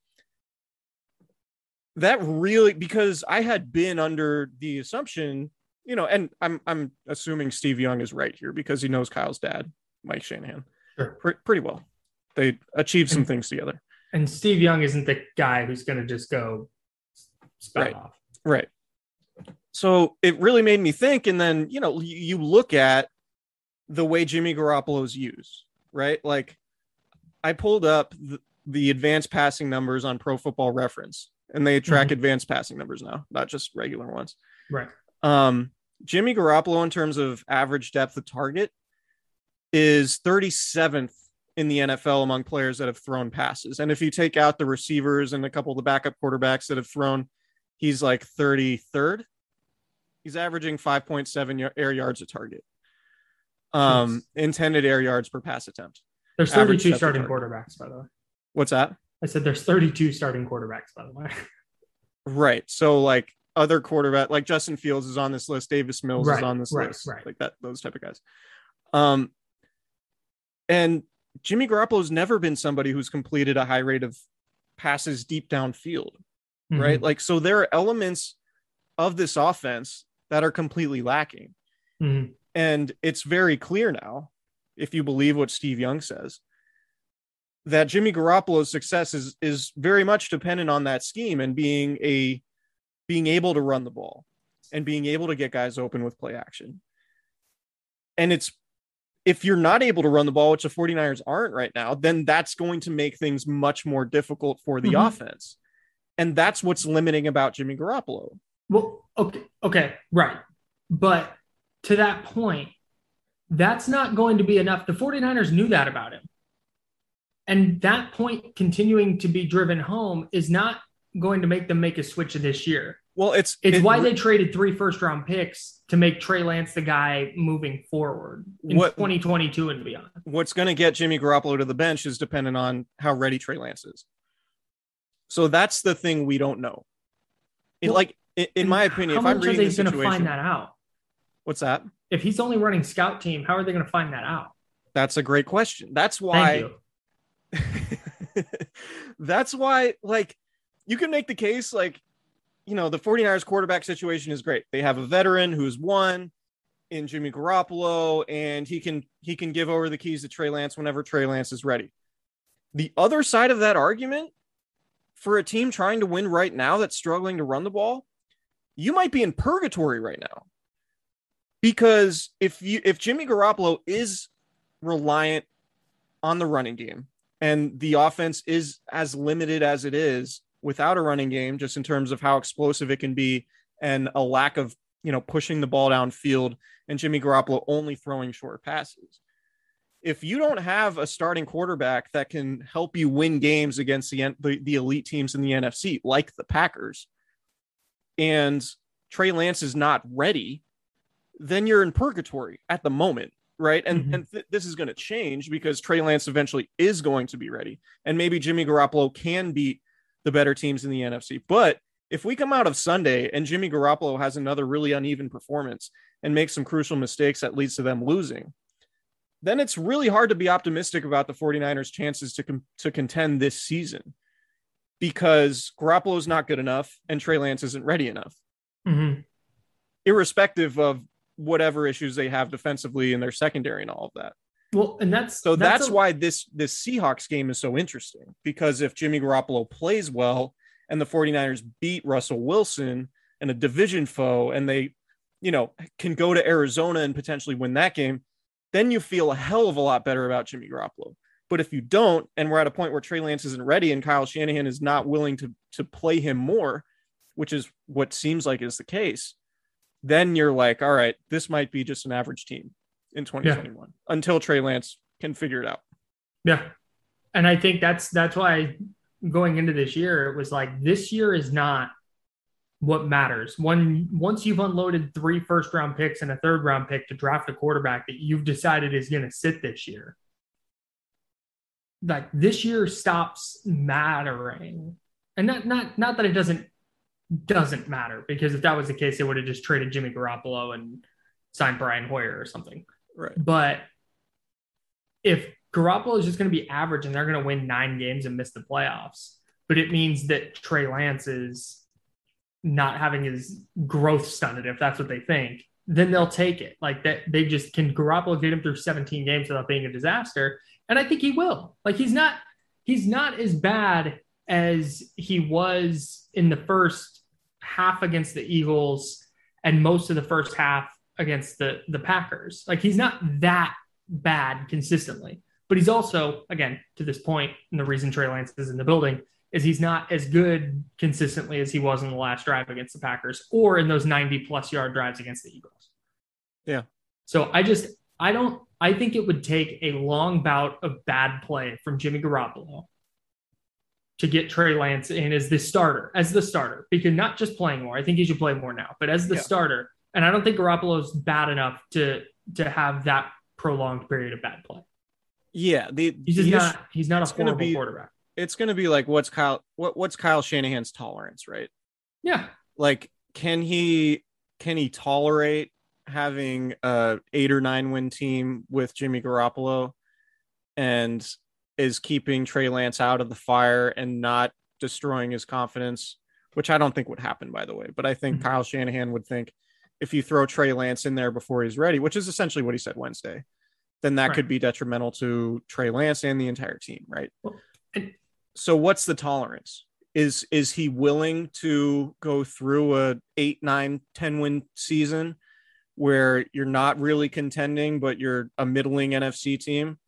that really because I had been under the assumption, you know, and I'm I'm assuming Steve Young is right here because he knows Kyle's dad, Mike Shanahan, Sure. pre- pretty well. They achieved some And- things together. And Steve Young isn't the guy who's going to just go Right. off. Right. So it really made me think. And then, you know, you, you look at the way Jimmy Garoppolo's used, right? Like I pulled up the, the advanced passing numbers on Pro Football Reference, and they track Mhm. advanced passing numbers now, not just regular ones. Right. Um, Jimmy Garoppolo, in terms of average depth of target, is 37th in the NFL among players that have thrown passes. And if you take out the receivers and a couple of the backup quarterbacks that have thrown, he's like 33rd. He's averaging 5.7 y- air yards a target. Um, intended air yards per pass attempt. There's 32 starting quarterbacks, by the way. What's that? I said there's 32 starting quarterbacks, by the way. Right. So like other quarterback, like Justin Fields is on this list, Davis Mills is on this right, list, right. like that, those type of guys. Um, and Jimmy Garoppolo's never been somebody who's completed a high rate of passes deep downfield, right? Mhm. Like, so there are elements of this offense that are completely lacking. Mhm. And it's very clear now, if you believe what Steve Young says, that Jimmy Garoppolo's success is is very much dependent on that scheme and being a being able to run the ball and being able to get guys open with play action. And it's if you're not able to run the ball, which the 49ers aren't right now, then that's going to make things much more difficult for the Mhm. offense. And that's what's limiting about Jimmy Garoppolo. Well, okay, okay, right. But to that point, that's not going to be enough. The 49ers knew that about him. And that point continuing to be driven home is not going to make them make a switch this year. Well, it's It's it- why they traded three first round picks to make Trey Lance the guy moving forward in What- 2022 and beyond. what's going to get Jimmy Garoppolo to the bench is dependent on how ready Trey Lance is. So that's the thing we don't know. It, Well, like in, in my opinion, how if I'm reading the going to situation, find that out? what's that? If he's only running scout team, how are they going to find that out? That's a great question. That's Thank why. you. that's why, like, you can make the case, like, you know, the 49ers quarterback situation is great. They have a veteran who's won in Jimmy Garoppolo, and he can he can give over the keys to Trey Lance whenever Trey Lance is ready. The other side of that argument for a team trying to win right now that's struggling to run the ball, you might be in purgatory right now. Because if you if Jimmy Garoppolo is reliant on the running game and the offense is as limited as it is without a running game just in terms of how explosive it can be and a lack of you know pushing the ball downfield and Jimmy Garoppolo only throwing short passes if you don't have a starting quarterback that can help you win games against the, the, the elite teams in the NFC like the Packers and Trey Lance is not ready then you're in purgatory at the moment right? And Mhm. and th- this is going to change because Trey Lance eventually is going to be ready, and maybe Jimmy Garoppolo can beat the better teams in the NFC. But if we come out of Sunday and Jimmy Garoppolo has another really uneven performance and makes some crucial mistakes that leads to them losing, then it's really hard to be optimistic about the 49ers' chances to com- to contend this season because Garoppolo is not good enough and Trey Lance isn't ready enough Mhm. irrespective of whatever issues they have defensively in their secondary and all of that. Well, and that's So that's, a- why this this Seahawks game is so interesting because if Jimmy Garoppolo plays well and the 49ers beat Russell Wilson and a division foe and they you know can go to Arizona and potentially win that game, then you feel a hell of a lot better about Jimmy Garoppolo. But if you don't, and we're at a point where Trey Lance isn't ready and Kyle Shanahan is not willing to to play him more, which is what seems like is the case, then you're like, all right, this might be just an average team in 2021 until Trey Lance can figure it out. Yeah. And I think that's that's why going into this year, it was like this year is not what matters. One once you've unloaded three first round picks and a third round pick to draft a quarterback that you've decided is going to sit this year. Like this year stops mattering. And not not not that it doesn't doesn't matter because if that was the case, they would have just traded Jimmy Garoppolo and signed Brian Hoyer or something. Right. But if Garoppolo is just going to be average and they're going to win nine games and miss the playoffs, but it means that Trey Lance is not having his growth stunted, if that's what they think, then they'll take it. Like that, they just can Garoppolo get him through 17 games without being a disaster, and I think he will. Like he's not, he's not as bad as he was in the first half against the Eagles and most of the first half against the the Packers. Like he's not that bad consistently, but he's also again to this point, and the reason Trey Lance is in the building is he's not as good consistently as he was in the last drive against the Packers or in those 90 plus yard drives against the Eagles. Yeah. So I just I don't I think it would take a long bout of bad play from Jimmy Garoppolo to get Trey Lance in as the starter, as the starter, because not just playing more. I think he should play more now, but as the Yeah. starter. And I don't think Garoppolo's bad enough to to have that prolonged period of bad play. Yeah, the He's just not he's not a horrible be- quarterback. it's going to be like what's Kyle what what's Kyle Shanahan's tolerance, right? Yeah. Like can he can he tolerate having a 8 or 9 win team with Jimmy Garoppolo and is keeping Trey Lance out of the fire and not destroying his confidence, which I don't think would happen by the way, but I think Mhm. Kyle Shanahan would think if you throw Trey Lance in there before he's ready, which is essentially what he said Wednesday, then that Right. could be detrimental to Trey Lance and the entire team, right? Well, and- so what's the tolerance? Is is he willing to go through a eight, nine, 10 win season where you're not really contending, but you're a middling NFC team?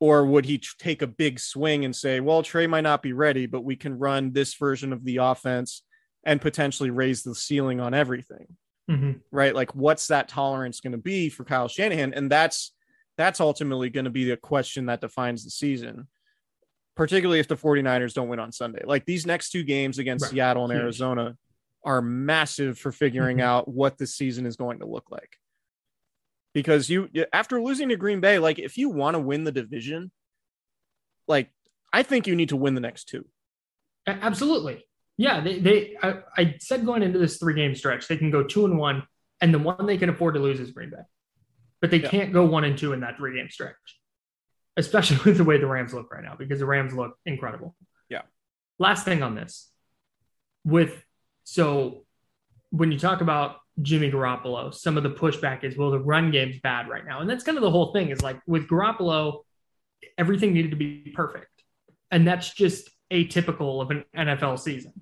Or would he take a big swing and say, well, Trey might not be ready, but we can run this version of the offense and potentially raise the ceiling on everything? Mhm. right? Like, what's that tolerance going to be for Kyle Shanahan? And that's that's ultimately going to be the question that defines the season, particularly if the 49ers don't win on Sunday. Like these next two games against Right. Seattle and Arizona are massive for figuring Mhm. out what the season is going to look like. Because you after losing to Green Bay, like if you want to win the division, like I think you need to win the next two. Absolutely. Yeah, they, they I, I said going into this three game stretch, they can go two and one, and the one they can afford to lose is Green Bay. But they Yeah. can't go one and two in that three game stretch, especially with the way the Rams look right now, because the Rams look incredible. Yeah. Last thing on this. With so when you talk about Jimmy Garoppolo, some of the pushback is, well, the run game's bad right now. And that's kind of the whole thing is like with Garoppolo, everything needed to be perfect. And that's just atypical of an NFL season.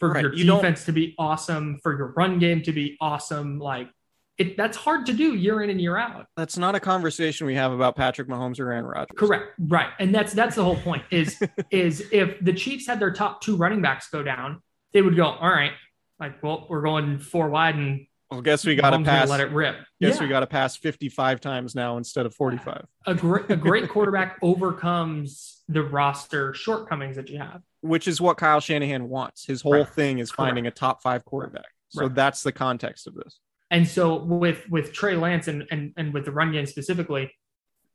For Right. your You don't- defense to be awesome, for your run game to be awesome, like it that's hard to do year in and year out. That's not a conversation we have about Patrick Mahomes or Aaron Rodgers. Correct. Right. And that's that's the whole point is is if the Chiefs had their top two running backs go down, they would go, all right, like, well, we're going four wide and Well, guess we got to pass. let it rip. Guess Yeah. we got to pass 55 times now instead of 45, a great a great quarterback overcomes the roster shortcomings that you have. Which is what Kyle Shanahan wants. His whole Right. thing is finding a top five quarterback. So Right. that's the context of this. And so with with Trey Lance and, and and with the run game specifically,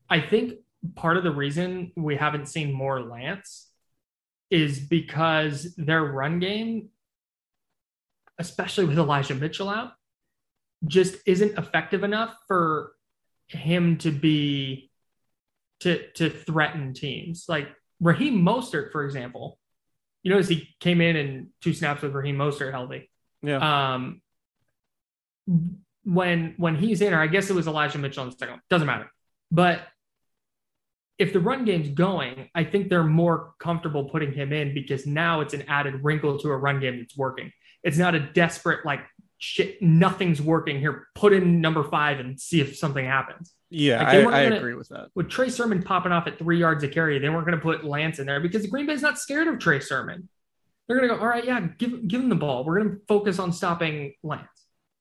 I think part of the reason we haven't seen more Lance is because their run game, especially with Elijah Mitchell out, just isn't effective enough for him to be to to threaten teams. Like Raheem Mostert, for example. You notice he came in and two snaps with Raheem Mostert healthy. Yeah. Um, when when he's in, or I guess it was Elijah Mitchell in the second one, doesn't matter. But if the run game's going, I think they're more comfortable putting him in because now it's an added wrinkle to a run game that's working. It's not a desperate like shit, nothing's working here. Put in number five and see if something happens. Yeah, Like, I, gonna- agree with that. With Trey Sermon popping off at three yards a carry, they weren't going to put Lance in there because the Green Bay's not scared of Trey Sermon. They're going to go, all right, yeah, give give him the ball. We're going to focus on stopping Lance.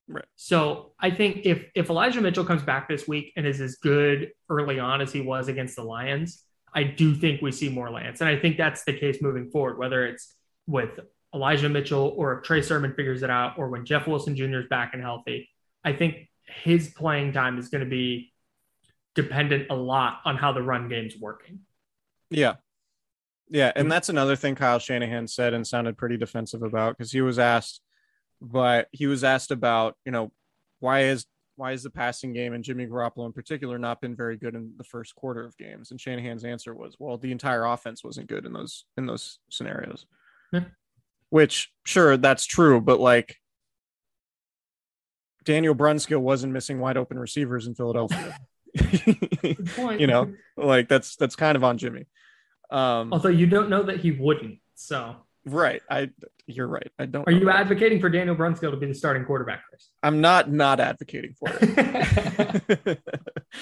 Right. So I think if if Elijah Mitchell comes back this week and is as good early on as he was against the Lions, I do think we see more Lance, and I think that's the case moving forward. Whether it's with Elijah Mitchell or if Trey Sermon figures it out, or when Jeff Wilson Jr. is back and healthy, I think his playing time is going to be dependent a lot on how the run game's working. Yeah. Yeah. And that's another thing Kyle Shanahan said and sounded pretty defensive about because he was asked, but he was asked about, you know, why is why is the passing game and Jimmy Garoppolo in particular not been very good in the first quarter of games? And Shanahan's answer was, well, the entire offense wasn't good in those in those scenarios. Yeah. Which sure, that's true, but like Daniel Brunskill wasn't missing wide open receivers in Philadelphia. You know, like that's that's kind of on Jimmy. Um, although you don't know that he wouldn't. So, right. I you're right. I don't. are you that. advocating for Daniel Brunskill to be the starting quarterback, Chris? I'm not not advocating for it.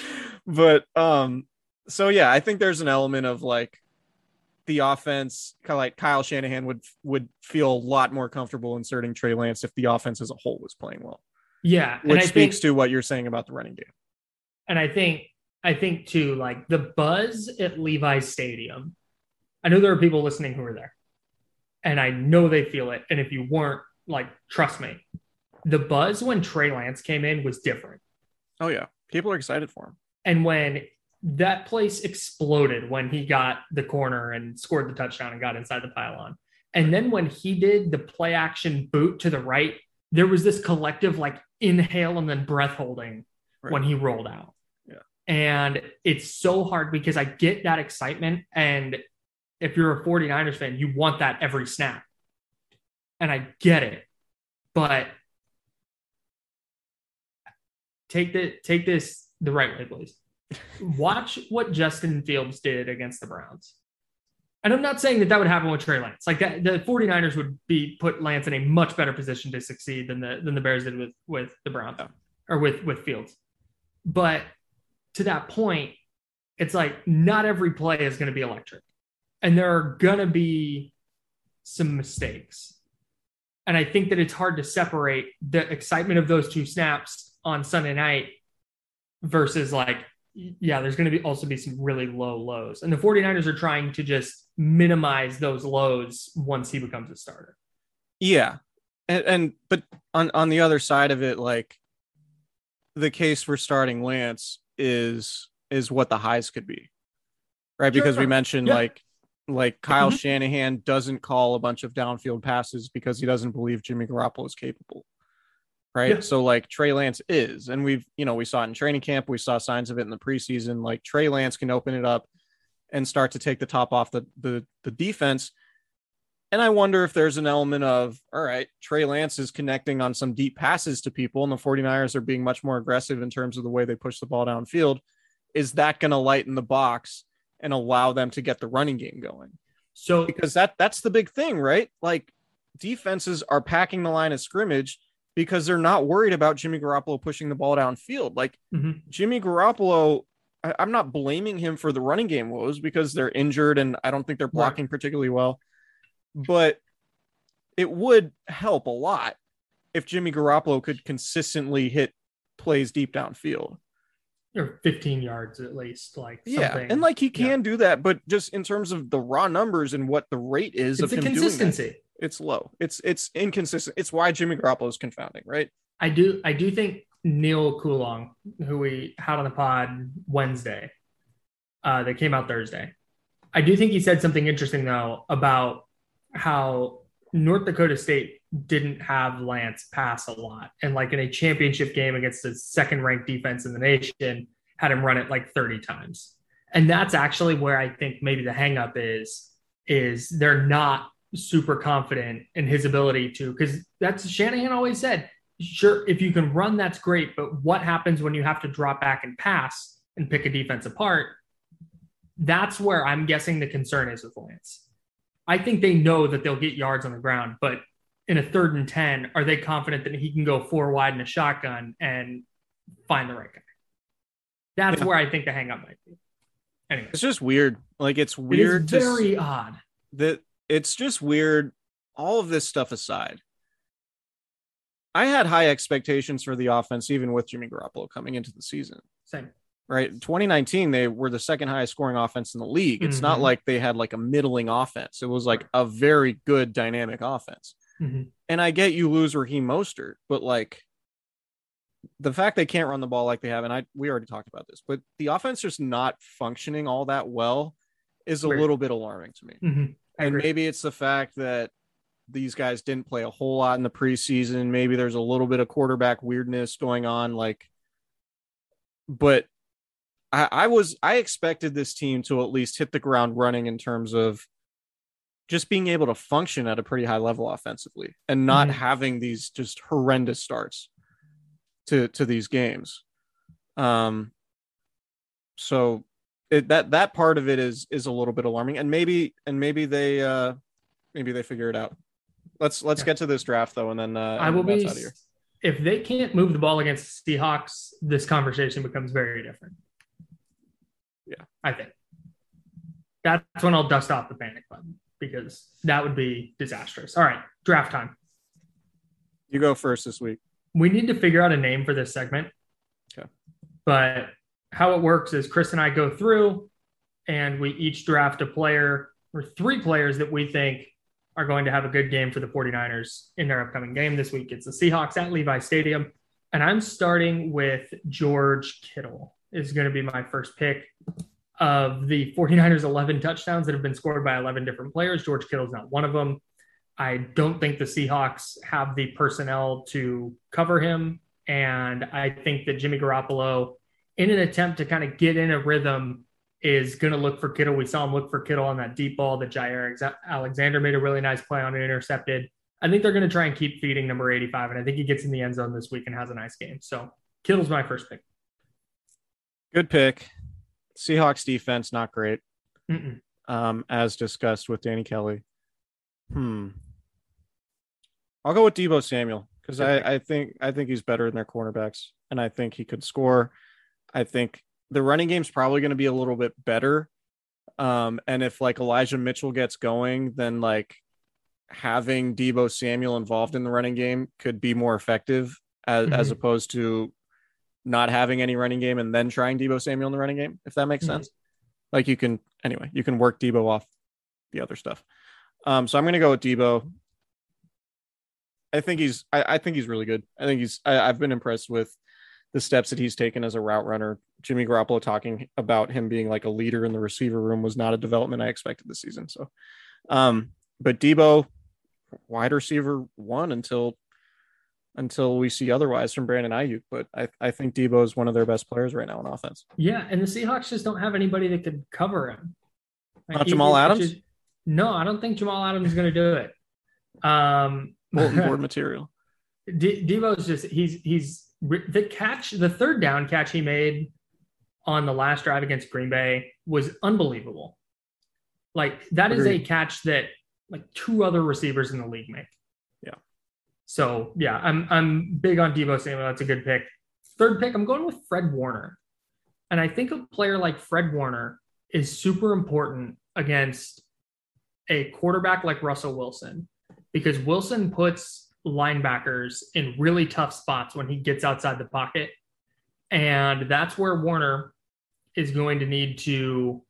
but um, so yeah, I think there's an element of like the offense, kind of like Kyle Shanahan would would feel a lot more comfortable inserting Trey Lance if the offense as a whole was playing well, Yeah, and which I speaks think, to what you're saying about the running game. and I think, I think too, like the buzz at Levi's Stadium. I know there are people listening who are there, and I know they feel it. And if you weren't, like, trust me, the buzz when Trey Lance came in was different. Oh yeah, people are excited for him. And when that place exploded when he got the corner and scored the touchdown and got inside the pylon. And then when he did the play action boot to the right, there was this collective like inhale and then breath holding Right. when he rolled out. Yeah. And it's so hard because I get that excitement. And if you're a 49ers fan, you want that every snap. And I get it. But take the take this the right way, please. Watch what Justin Fields did against the Browns. And I'm not saying that that would happen with Trey Lance. Like that, the 49ers would be put Lance in a much better position to succeed than the than the Bears did with with the Browns Yeah. or with with Fields. But to that point, it's like not every play is going to be electric, and there are going to be some mistakes. And I think that it's hard to separate the excitement of those two snaps on Sunday night versus like, yeah, there's going to be also be some really low lows. And the 49ers are trying to just minimize those lows once he becomes a starter. Yeah. And, and but on on the other side of it, like the case for starting Lance is is what the highs could be. Right. Because we mentioned Yeah. like like Kyle Mhm. Shanahan doesn't call a bunch of downfield passes because he doesn't believe Jimmy Garoppolo is capable. Right. Yeah. So like Trey Lance is, and we've, you know, we saw it in training camp, we saw signs of it in the preseason. Like Trey Lance can open it up and start to take the top off the the the defense. And I wonder if there's an element of, all right, Trey Lance is connecting on some deep passes to people, and the 49ers are being much more aggressive in terms of the way they push the ball downfield. Is that going to lighten the box and allow them to get the running game going? So Because that that's the big thing, right? Like defenses are packing the line of scrimmage because they're not worried about Jimmy Garoppolo pushing the ball downfield. Like Mhm. Jimmy Garoppolo, I, I'm not blaming him for the running game woes because they're injured and I don't think they're blocking particularly well. But it would help a lot if Jimmy Garoppolo could consistently hit plays deep downfield. or 15 yards at least, like Yeah, and like he can do that, but just in terms of the raw numbers and what the rate is it's of the him doing consistency. that, it's low. It's it's inconsistent. It's why Jimmy Garoppolo is confounding, right? I do I do think Neil Coulong, who we had on the pod Wednesday, uh, that came out Thursday. I do think he said something interesting though about how North Dakota State didn't have Lance pass a lot. And like in a championship game against the second ranked defense in the nation, had him run it like 30 times. And that's actually where I think maybe the hangup is, is they're not super confident in his ability to, because that's Shanahan always said, sure, if you can run, that's great. But what happens when you have to drop back and pass and pick a defense apart? That's where I'm guessing the concern is with Lance. I think they know that they'll get yards on the ground, but in a third and 10, are they confident that he can go four wide in a shotgun and find the right guy? That's Yeah. where I think the hang up might be. Anyway, It's just weird. Like it's it weird is to very odd. that it's just weird. All of this stuff aside, I had high expectations for the offense, even with Jimmy Garoppolo coming into the season. Same. Right, 2019 they were the second highest scoring offense in the league. It's not Mhm. like they had like a middling offense. It was like a very good dynamic offense. Mhm. And I get you lose Raheem Mostert, but like the fact they can't run the ball like they have, and I we already talked about this, but the offense just not functioning all that well is a Weird. little bit alarming to me. Mhm. And maybe it's the fact that these guys didn't play a whole lot in the preseason. Maybe there's a little bit of quarterback weirdness going on. Like, but I, I was I expected this team to at least hit the ground running in terms of just being able to function at a pretty high level offensively and not Mhm. having these just horrendous starts to to these games. Um so it, that that part of it is is a little bit alarming and maybe and maybe they uh maybe they figure it out. Let's let's Yeah. get to this draft though and then uh I will be. out of here. If they can't move the ball against the Seahawks, this conversation becomes very different. Yeah. I think that's when I'll dust off the panic button because that would be disastrous. All right, draft time. You go first this week. We need to figure out a name for this segment. Okay. But how it works is Chris and I go through and we each draft a player or three players that we think are going to have a good game for the 49ers in their upcoming game this week. It's the Seahawks at Levi Stadium. And I'm starting with George Kittle is going to be my first pick of the 49ers 11 touchdowns that have been scored by 11 different players. George Kittle is not one of them. I don't think the Seahawks have the personnel to cover him. And I think that Jimmy Garoppolo, in an attempt to kind of get in a rhythm, is going to look for Kittle. We saw him look for Kittle on that deep ball that Jaire Alexander made a really nice play on and intercepted. I think they're going to try and keep feeding number 85. And I think he gets in the end zone this week and has a nice game. So Kittle's my first pick. Good pick. Seahawks defense not great. Um, as discussed with Danny Kelly. Hmm. I'll go with Deebo Samuel because I, I think I think he's better than their cornerbacks, and I think he could score. I think the running game's probably going to be a little bit better. Um, and if like Elijah Mitchell gets going, then like having Deebo Samuel involved in the running game could be more effective as, as Mhm. opposed to not having any running game and then trying Deebo Samuel in the running game, if that makes Mhm. sense. Like you can anyway, you can work Deebo off the other stuff. Um, so I'm gonna go with Deebo. I think he's I, I think he's really good. I think he's I, I've been impressed with the steps that he's taken as a route runner. Jimmy Garoppolo talking about him being like a leader in the receiver room was not a development I expected this season. So um, but Deebo wide receiver one until until we see otherwise from Brandon Aiyuk. But I, I think Deebo is one of their best players right now on offense. Yeah, and the Seahawks just don't have anybody that could cover him. Like, Not Jamal Adams? is- no, I don't think Jamal Adams is going to do it. Um, Bulletin board material. D- Deebo's just he's he's the catch the third down catch he made on the last drive against Green Bay was unbelievable. Like that is a catch that like two other receivers in the league make. Yeah. So yeah, I'm I'm big on Deebo Samuel. That's a good pick. Third pick, I'm going with Fred Warner, and I think a player like Fred Warner is super important against a quarterback like Russell Wilson because Wilson puts linebackers in really tough spots when he gets outside the pocket. And that's where Warner is going to need to,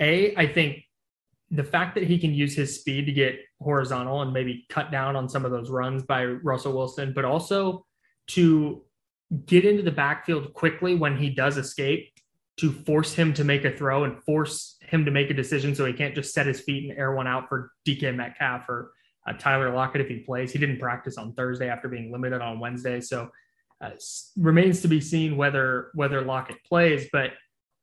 A, I think the fact that he can use his speed to get horizontal and maybe cut down on some of those runs by Russell Wilson, but also to get into the backfield quickly when he does escape to force him to make a throw and force him to make a decision so he can't just set his feet and air one out for DK Metcalf or uh, Tyler Lockett if he plays. He didn't practice on Thursday after being limited on Wednesday, so uh, remains to be seen whether whether Lockett plays. But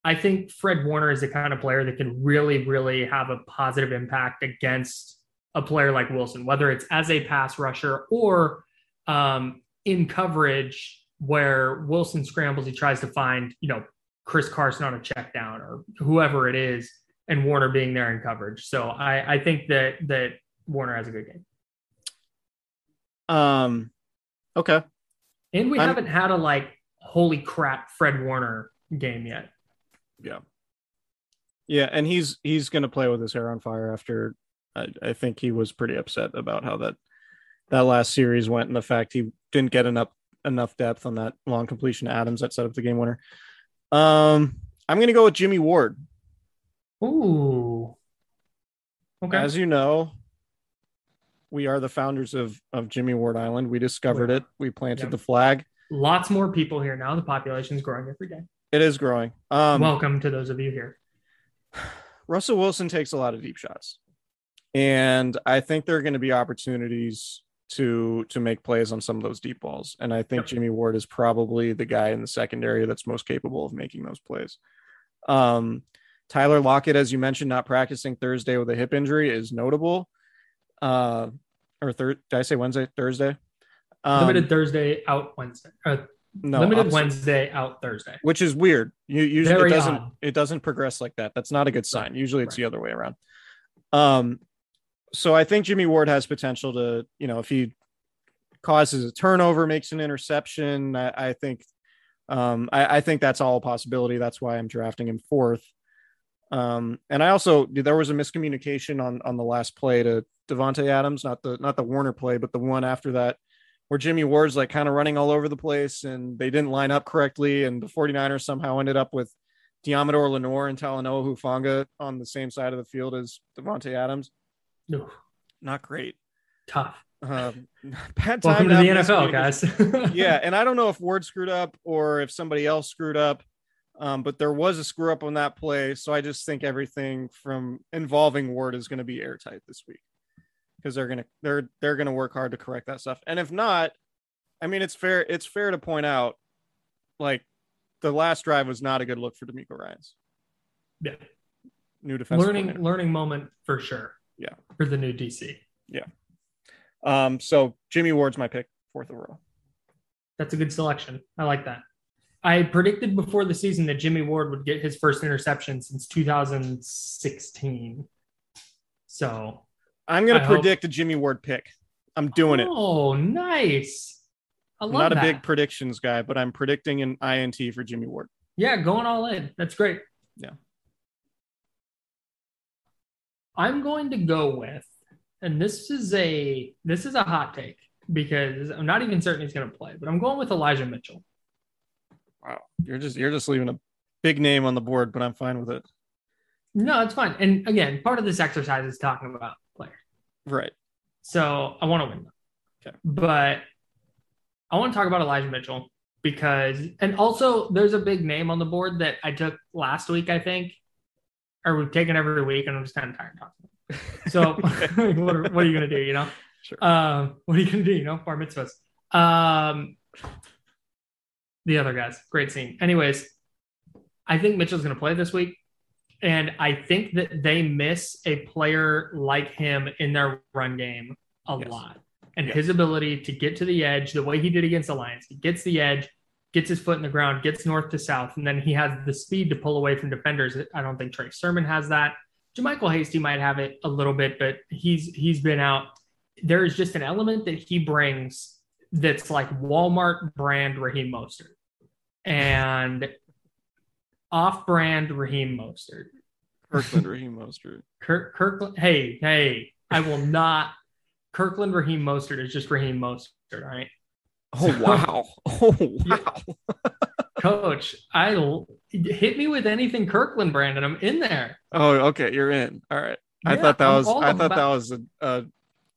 I think Fred Warner is the kind of player that can really, really have a positive impact against a player like Wilson, whether it's as a pass rusher or um, in coverage where Wilson scrambles, he tries to find, you know, Chris Carson on a check down or whoever it is, and Warner being there in coverage. So I, I think that that Warner has a good game. Um, okay. And we I'm- haven't had a like holy crap Fred Warner game yet. Yeah. Yeah, and he's he's gonna play with his hair on fire after I, I think he was pretty upset about how that that last series went and the fact he didn't get enough enough depth on that long completion to Adams that set up the game winner. Um I'm gonna go with Jimmy Ward. Ooh. Okay. As you know, we are the founders of of Jimmy Ward Island. We discovered it. We planted Yep. the flag. Lots more people here now. The population is growing every day. It is growing. Um Welcome to those of you here. Russell Wilson takes a lot of deep shots. And I think there are going to be opportunities to to make plays on some of those deep balls. And I think Yep. Jimmy Ward is probably the guy in the secondary that's most capable of making those plays. Um, Tyler Lockett, as you mentioned, not practicing Thursday with a hip injury is notable. Uh, or third, did I say Wednesday? Thursday? Um, Limited Thursday, out Wednesday. Uh, no, limited opposite- Wednesday, out Thursday. which is weird. You usually Very it doesn't odd. it doesn't progress like that. That's not a good sign. Right, Usually it's right. the other way around. Um so I think Jimmy Ward has potential to, you know, if he causes a turnover, makes an interception, I, I think um I, I think that's all a possibility. That's why I'm drafting him fourth. Um and I also there was a miscommunication on on the last play to Davante Adams, not the not the Warner play, but the one after that where Jimmy Ward's like kind of running all over the place and they didn't line up correctly. And the 49ers somehow ended up with Deommodore Lenoir and Talanoa Hufanga on the same side of the field as Davante Adams. No, Not great. tough. Um, bad time Welcome to to the NFL, guys. yeah. And I don't know if Ward screwed up or if somebody else screwed up. Um, but there was a screw up on that play. So I just think everything from involving Ward is going to be airtight this week because they're gonna they're they're gonna work hard to correct that stuff. And if not, I mean it's fair it's fair to point out like the last drive was not a good look for DeMeco Ryans Yeah. new defense. learning learning moment for sure. Yeah. For the new DC. Yeah. Um, so Jimmy Ward's my pick, fourth overall. That's a good selection. I like that. I predicted before the season that Jimmy Ward would get his first interception since 2016. So, I'm I hope- predict a Jimmy Ward pick. I'm doing it. oh, nice. I love not a big predictions guy, but I'm predicting an INT for Jimmy Ward. Yeah, going all in. That's great. Yeah. I'm going to go with and this is a this is a hot take because I'm not even certain he's going to play, but I'm going with Elijah Mitchell. Wow, you're just you're just leaving a big name on the board, but I'm fine with it. No, it's fine. And again, part of this exercise is talking about players. Right. So I want to win them. Okay. But I want to talk about Elijah Mitchell because, and also there's a big name on the board that I took last week, I think, or we've taken every week, and I'm just kind of tired of talking. So what, are, what are you going to do? You know, Sure. um, what are you going to do? You know, bar mitzvahs. Um, the other guys, great scene. Anyways, I think Mitchell's going to play this week. And I think that they miss a player like him in their run game a Yes. lot. And Yes. his ability to get to the edge, the way he did against the Lions, he gets the edge, gets his foot in the ground, gets north to south, and then he has the speed to pull away from defenders. I don't think Trey Sermon has that. JaMycal Hasty might have it a little bit, but he's he's been out. There is just an element that he brings that's like Walmart brand Raheem Mostert and off-brand Raheem Mostert. Kirkland Raheem Mostert. Kirk, Kirkland. Hey, hey, I will not. Kirkland Raheem Mostert is just Raheem Mostert. All right, Oh wow. Oh wow. Coach. I hit me with anything Kirkland brand, and I'm in there. Oh, okay. You're in. All right. I thought that I'm was I thought about- that was a, uh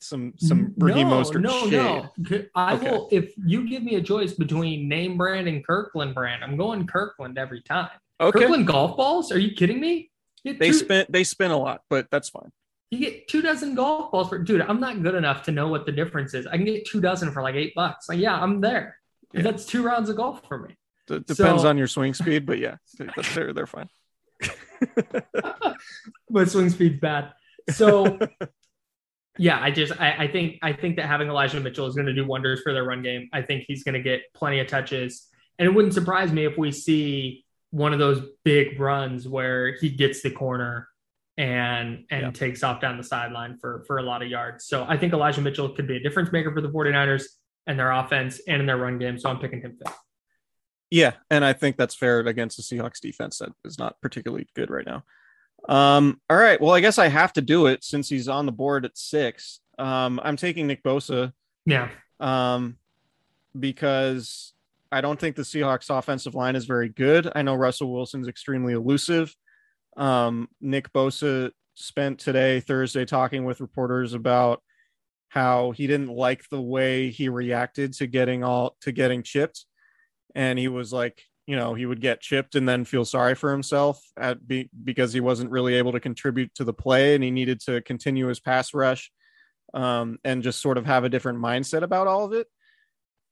some some Raheem no, Mostert no, shade. no. I Okay. will. If you give me a choice between name brand and Kirkland brand, I'm going Kirkland every time. Okay. Kirkland golf balls? Are you kidding me? You They two- spin they spin a lot, but that's fine. You get two dozen golf balls for dude. I'm not good enough to know what the difference is. I can get two dozen for like eight bucks. Like, yeah, I'm there. Yeah. That's two rounds of golf for me. D- depends So- on your swing speed, but yeah, they- they're they're fine. but swing speed's bad. So yeah, I just I, I think I think that having Elijah Mitchell is going to do wonders for their run game. I think he's going to get plenty of touches, and it wouldn't surprise me if we see one of those big runs where he gets the corner and and Yeah. takes off down the sideline for for a lot of yards. So I think Elijah Mitchell could be a difference maker for the 49ers and their offense and in their run game. So I'm picking him fifth. Yeah, and I think that's fair against the Seahawks defense that is not particularly good right now. Um, all right. Well, I guess I have to do it since he's on the board at six. Um, I'm taking Nick Bosa Yeah. um, because I don't think the Seahawks offensive line is very good. I know Russell Wilson's extremely elusive. Um, Nick Bosa spent today, Thursday, talking with reporters about how he didn't like the way he reacted to getting all to getting chipped. And he was like, you know, he would get chipped and then feel sorry for himself at be, because he wasn't really able to contribute to the play and he needed to continue his pass rush um, and just sort of have a different mindset about all of it,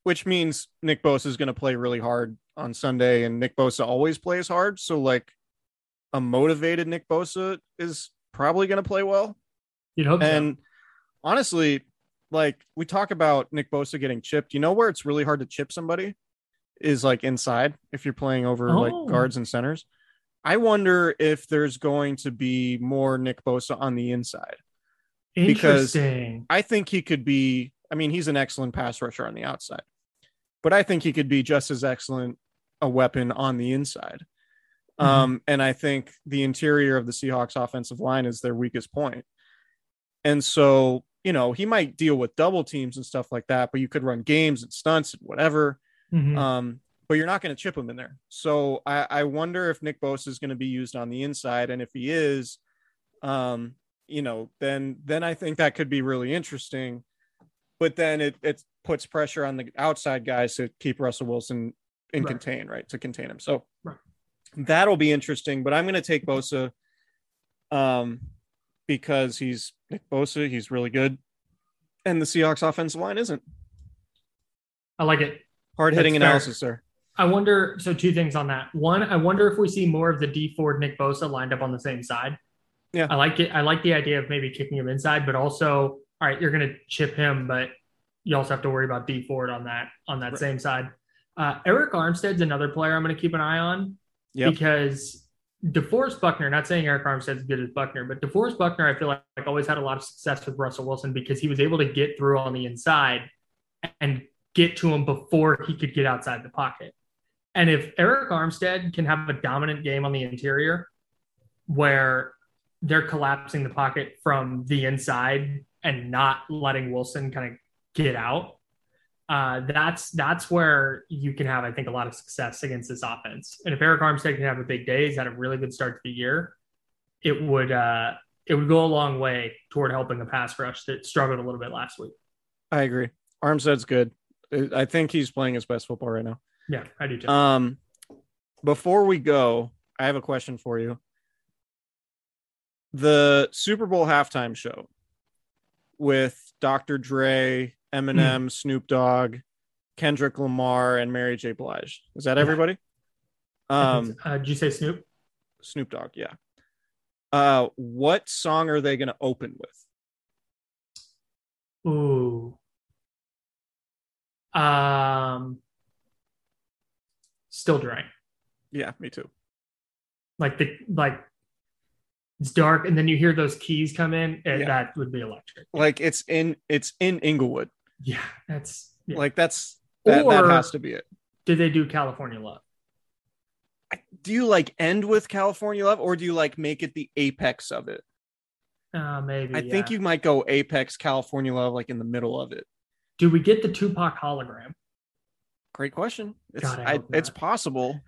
which means Nick Bosa is going to play really hard on Sunday, and Nick Bosa always plays hard. So, like, a motivated Nick Bosa is probably going to play well. You'd hope And honestly, like, we talk about Nick Bosa getting chipped. You know where it's really hard to chip somebody is like inside if you're playing over Oh. like guards and centers. I wonder if there's going to be more Nick Bosa on the inside. because- I think he could be. I mean, he's an excellent pass rusher on the outside, but I think he could be just as excellent a weapon on the inside. Mhm. Um, and I think the interior of the Seahawks offensive line is their weakest point. And so, you know, he might deal with double teams and stuff like that, but you could run games and stunts and whatever. Mhm. Um, but you're not going to chip him in there. So I, I wonder if Nick Bosa is going to be used on the inside, and if he is, um, you know, then then I think that could be really interesting. But then it it puts pressure on the outside guys to keep Russell Wilson in Right. contain, right? To contain him. So Right. that'll be interesting. But I'm going to take Bosa, um, because he's Nick Bosa. He's really good, and the Seahawks offensive line isn't I like it. Hard hitting analysis sir. I wonder. So two things on that. One, I wonder if we see more of the Dee Ford Nick Bosa lined up on the same side. Yeah. I like it. I like the idea of maybe kicking him inside, but also, all right, you're going to chip him, but you also have to worry about Dee Ford on that on that Right. same side. Uh, Arik Armstead's another player I'm going to keep an eye on Yep. because DeForest Buckner. Not saying Arik Armstead's good as Buckner, but DeForest Buckner, I feel like, like always had a lot of success with Russell Wilson because he was able to get through on the inside and get to him before he could get outside the pocket. And if Arik Armstead can have a dominant game on the interior where they're collapsing the pocket from the inside and not letting Wilson kind of get out, uh, that's that's where you can have, I think, a lot of success against this offense. And if Arik Armstead can have a big day, he's had a really good start to the year. It would uh, it would go a long way toward helping the pass rush that struggled a little bit last week. I agree. Armstead's good. I think he's playing his best football right now. Yeah, I do too. Um, before we go, I have a question for you. The Super Bowl halftime show with Dr. Dre, Eminem, Snoop Dogg, Kendrick Lamar, and Mary J. Blige. Is that Yeah. everybody? Um, uh, did you say Snoop? Snoop Dogg, yeah. Uh, what song are they going to open with? Ooh. Um, still Dre. Yeah, me too. Like the like, it's dark, and then you hear those keys come in, and Yeah. that would be electric. Like it's in it's in Inglewood. Yeah, that's yeah. Like that's that, that Or- has to be it. Did they do California Love? Do you like end with California Love or do you like make it the apex of it? Uh, maybe. I think you might go apex California Love like in the middle of it. Do we get the Tupac hologram? Great question. It's God, I I it's possible.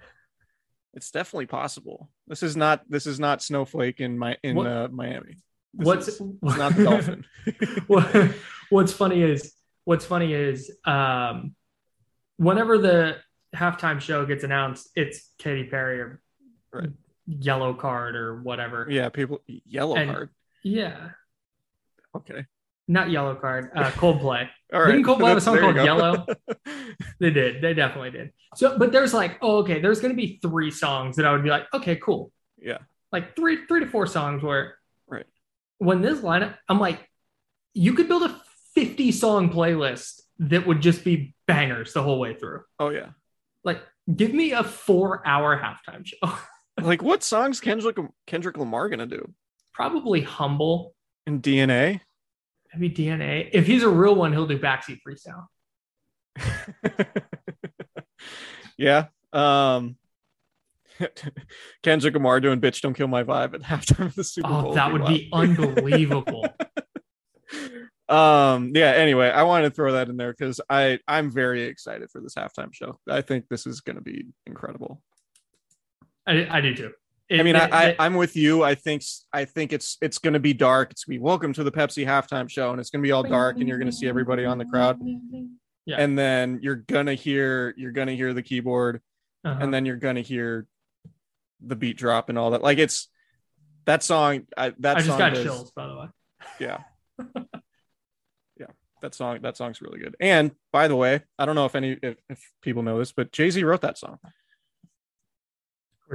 It's definitely possible. This is not this is not snowflake in my in What- uh, Miami. This What's is- not the dolphin. what, what's funny is what's funny is um, whenever the halftime show gets announced, it's Katy Perry or Right. Yellow Card or whatever. yeah, people yellow And- card. Yeah, Okay. Not Yellow Card. Uh, Coldplay. All right. Didn't Coldplay have a song called. Yellow? They did. They definitely did. So, but there's like, oh, okay, there's going to be three songs that I would be like, okay, cool. yeah. Like three, three to four songs where, Right. When this lineup, I'm like, you could build a 50 song playlist that would just be bangers the whole way through. Oh yeah. Like, give me a four hour halftime show. Like what songs Kendrick Kendrick Lamar gonna do? Probably humble, And DNA? Maybe DNA. If he's a real one, he'll do backseat freestyle. yeah. Um Kendrick Lamar doing bitch don't kill my vibe at halftime of the Super Bowl. Oh, that would be unbelievable. um yeah anyway i wanted to throw that in there because i i'm very excited for this halftime show i think this is going to be incredible I, I do too. I mean I, It- I it- i'm with you. I think I think it's it's going to be dark. It's going to be welcome to the pepsi halftime show and it's going to be all dark and you're going to see everybody on the crowd. Yeah. and then you're going to hear you're to hear the keyboard uh-huh. and then you're going to hear the beat drop and all that. Like it's that song I, that I just song got does- chills, by the way. yeah. Yeah. That song that song's really good. And by the way i don't know if any if, if people know this but jay-z wrote that song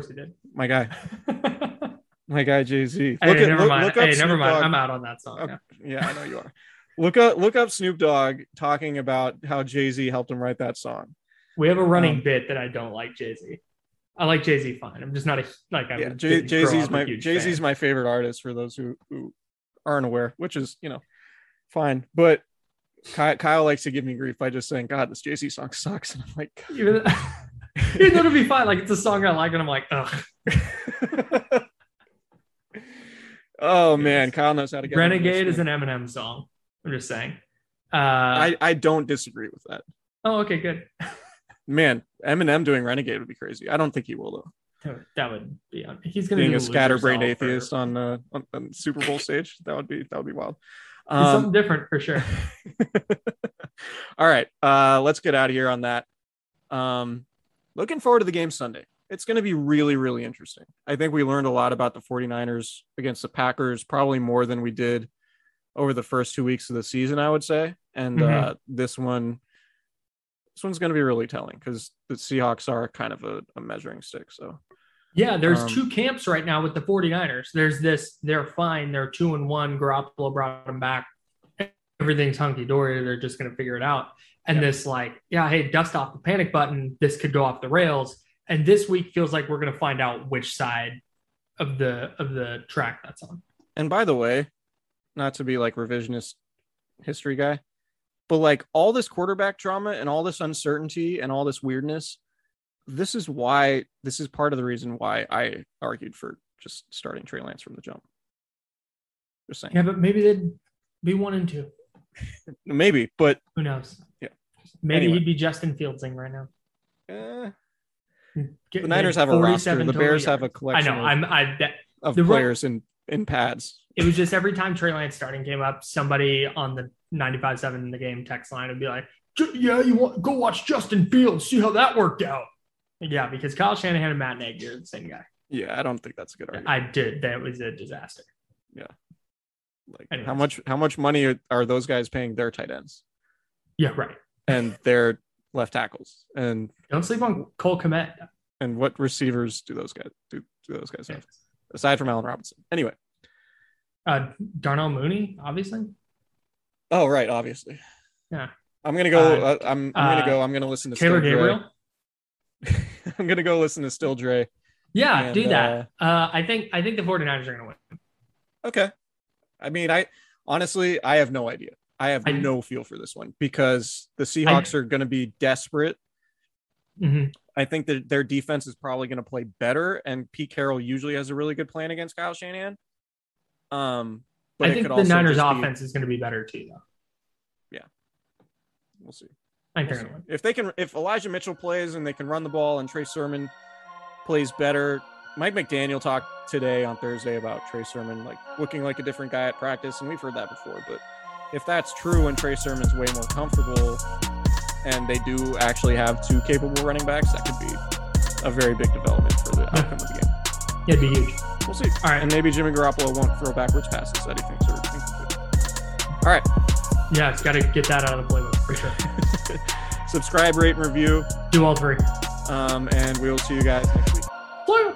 course he did. my guy my guy jay-z hey, look at never look, mind. look up hey, never Snoop mind. Dogg. I'm out on that song. Okay. yeah i know you are look up look up snoop dogg talking about how jay-z helped him write that song We have a running Um, bit that I don't like Jay Z. I like Jay Z fine. I'm just not a like. I yeah Jay, up my jay-z's my favorite artist for those who who aren't aware which is you know fine but Kyle, Kyle likes to give me grief by just saying, "God, this Jay-Z song sucks," and I'm like, Even though it'll be fine. Like it's a song I like, and I'm like, ugh. "Oh man, Kyle knows how to get." me on this Renegade is an Eminem song. I'm just saying. Uh, I I don't disagree with that. oh, okay, good. Man, Eminem doing Renegade would be crazy. I don't think he will though. That would- That would be. on- He's gonna Being a scatterbrained Yourself or- atheist on, uh, on on Super Bowl stage, that would be that would be wild. Um, something different for sure. all right, uh, let's get out of here on that. Um, looking forward to the game Sunday. It's going to be really, really interesting. I think we learned a lot about the 49ers against the Packers, probably more than we did over the first two weeks of the season, I would say. And uh, this one, this one's going to be really telling because the Seahawks are kind of a, a measuring stick. So Yeah, there's Um, two camps right now with the 49ers. There's this, they're fine. They're two and one. Garoppolo brought them back. Everything's hunky dory. They're just going to figure it out. And this, like, yeah, hey, dust off the panic button. This could go off the rails. And this week feels like we're going to find out which side of the of the track that's on. And by the way, not to be like revisionist history guy, but like all this quarterback drama and all this uncertainty and all this weirdness, this is why this is part of the reason why I argued for just starting Trey Lance from the jump. Just saying. Yeah, but maybe they'd Be one and two. Maybe, but Who knows? Maybe Anyway. he'd be Justin Fieldsing right now. eh, Get- the Niners have a roster. The Bears have a yards. I collection know. of, I'm. I. That, of the players in in pads. it was just every time Trey Lance starting came up, somebody on the 95.7 in the game text line would be like, "Yeah, you want go watch Justin Fields, see how that worked out." Yeah, because Kyle Shanahan and Matt Nagy are the same guy. Yeah, I don't think that's a good argument. I did. That was a disaster. Yeah. Like anyways. how much how much money are, are those guys paying their tight ends Yeah, right. And their left tackles and Don't sleep on Cole Kmet. and what receivers do those guys do, do those guys have aside from Allen Robinson? Anyway, Uh, Darnell Mooney, obviously. oh right, obviously. Yeah. I'm gonna go. Uh, Uh, I'm I'm gonna uh, go. I'm gonna listen to Taylor Still Dre. Gabriel. I'm gonna go listen to Still Dre. Yeah, And, do that. Uh, I think I think the 49ers are going to win. Okay. I mean, I honestly, I have no idea. I have I- no feel for this one because the Seahawks are going to be desperate. Mhm. I think that their defense is probably going to play better, and Pete Carroll usually has a really good plan against Kyle Shanahan. Um, but I think the Niners just be- offense is going to be better too, though. Yeah, we'll see. I We'll see. going to win. If they can, if Elijah Mitchell plays and they can run the ball, and Trey Sermon plays better, Mike McDaniel talked today on Thursday about Trey Sermon like looking like a different guy at practice, and we've heard that before. But if that's true, and Trey Sermon's way more comfortable, and they do actually have two capable running backs, that could be a very big development for the outcome of the game. Yeah, it'd be huge. We'll see. All right. And maybe Jimmy Garoppolo won't throw backwards passes that he thinks are incomplete. All right. Yeah, it's got to get that out of the playbook for sure. Subscribe, rate, and review. Do all three. Um, and we will see you guys next week. Blue.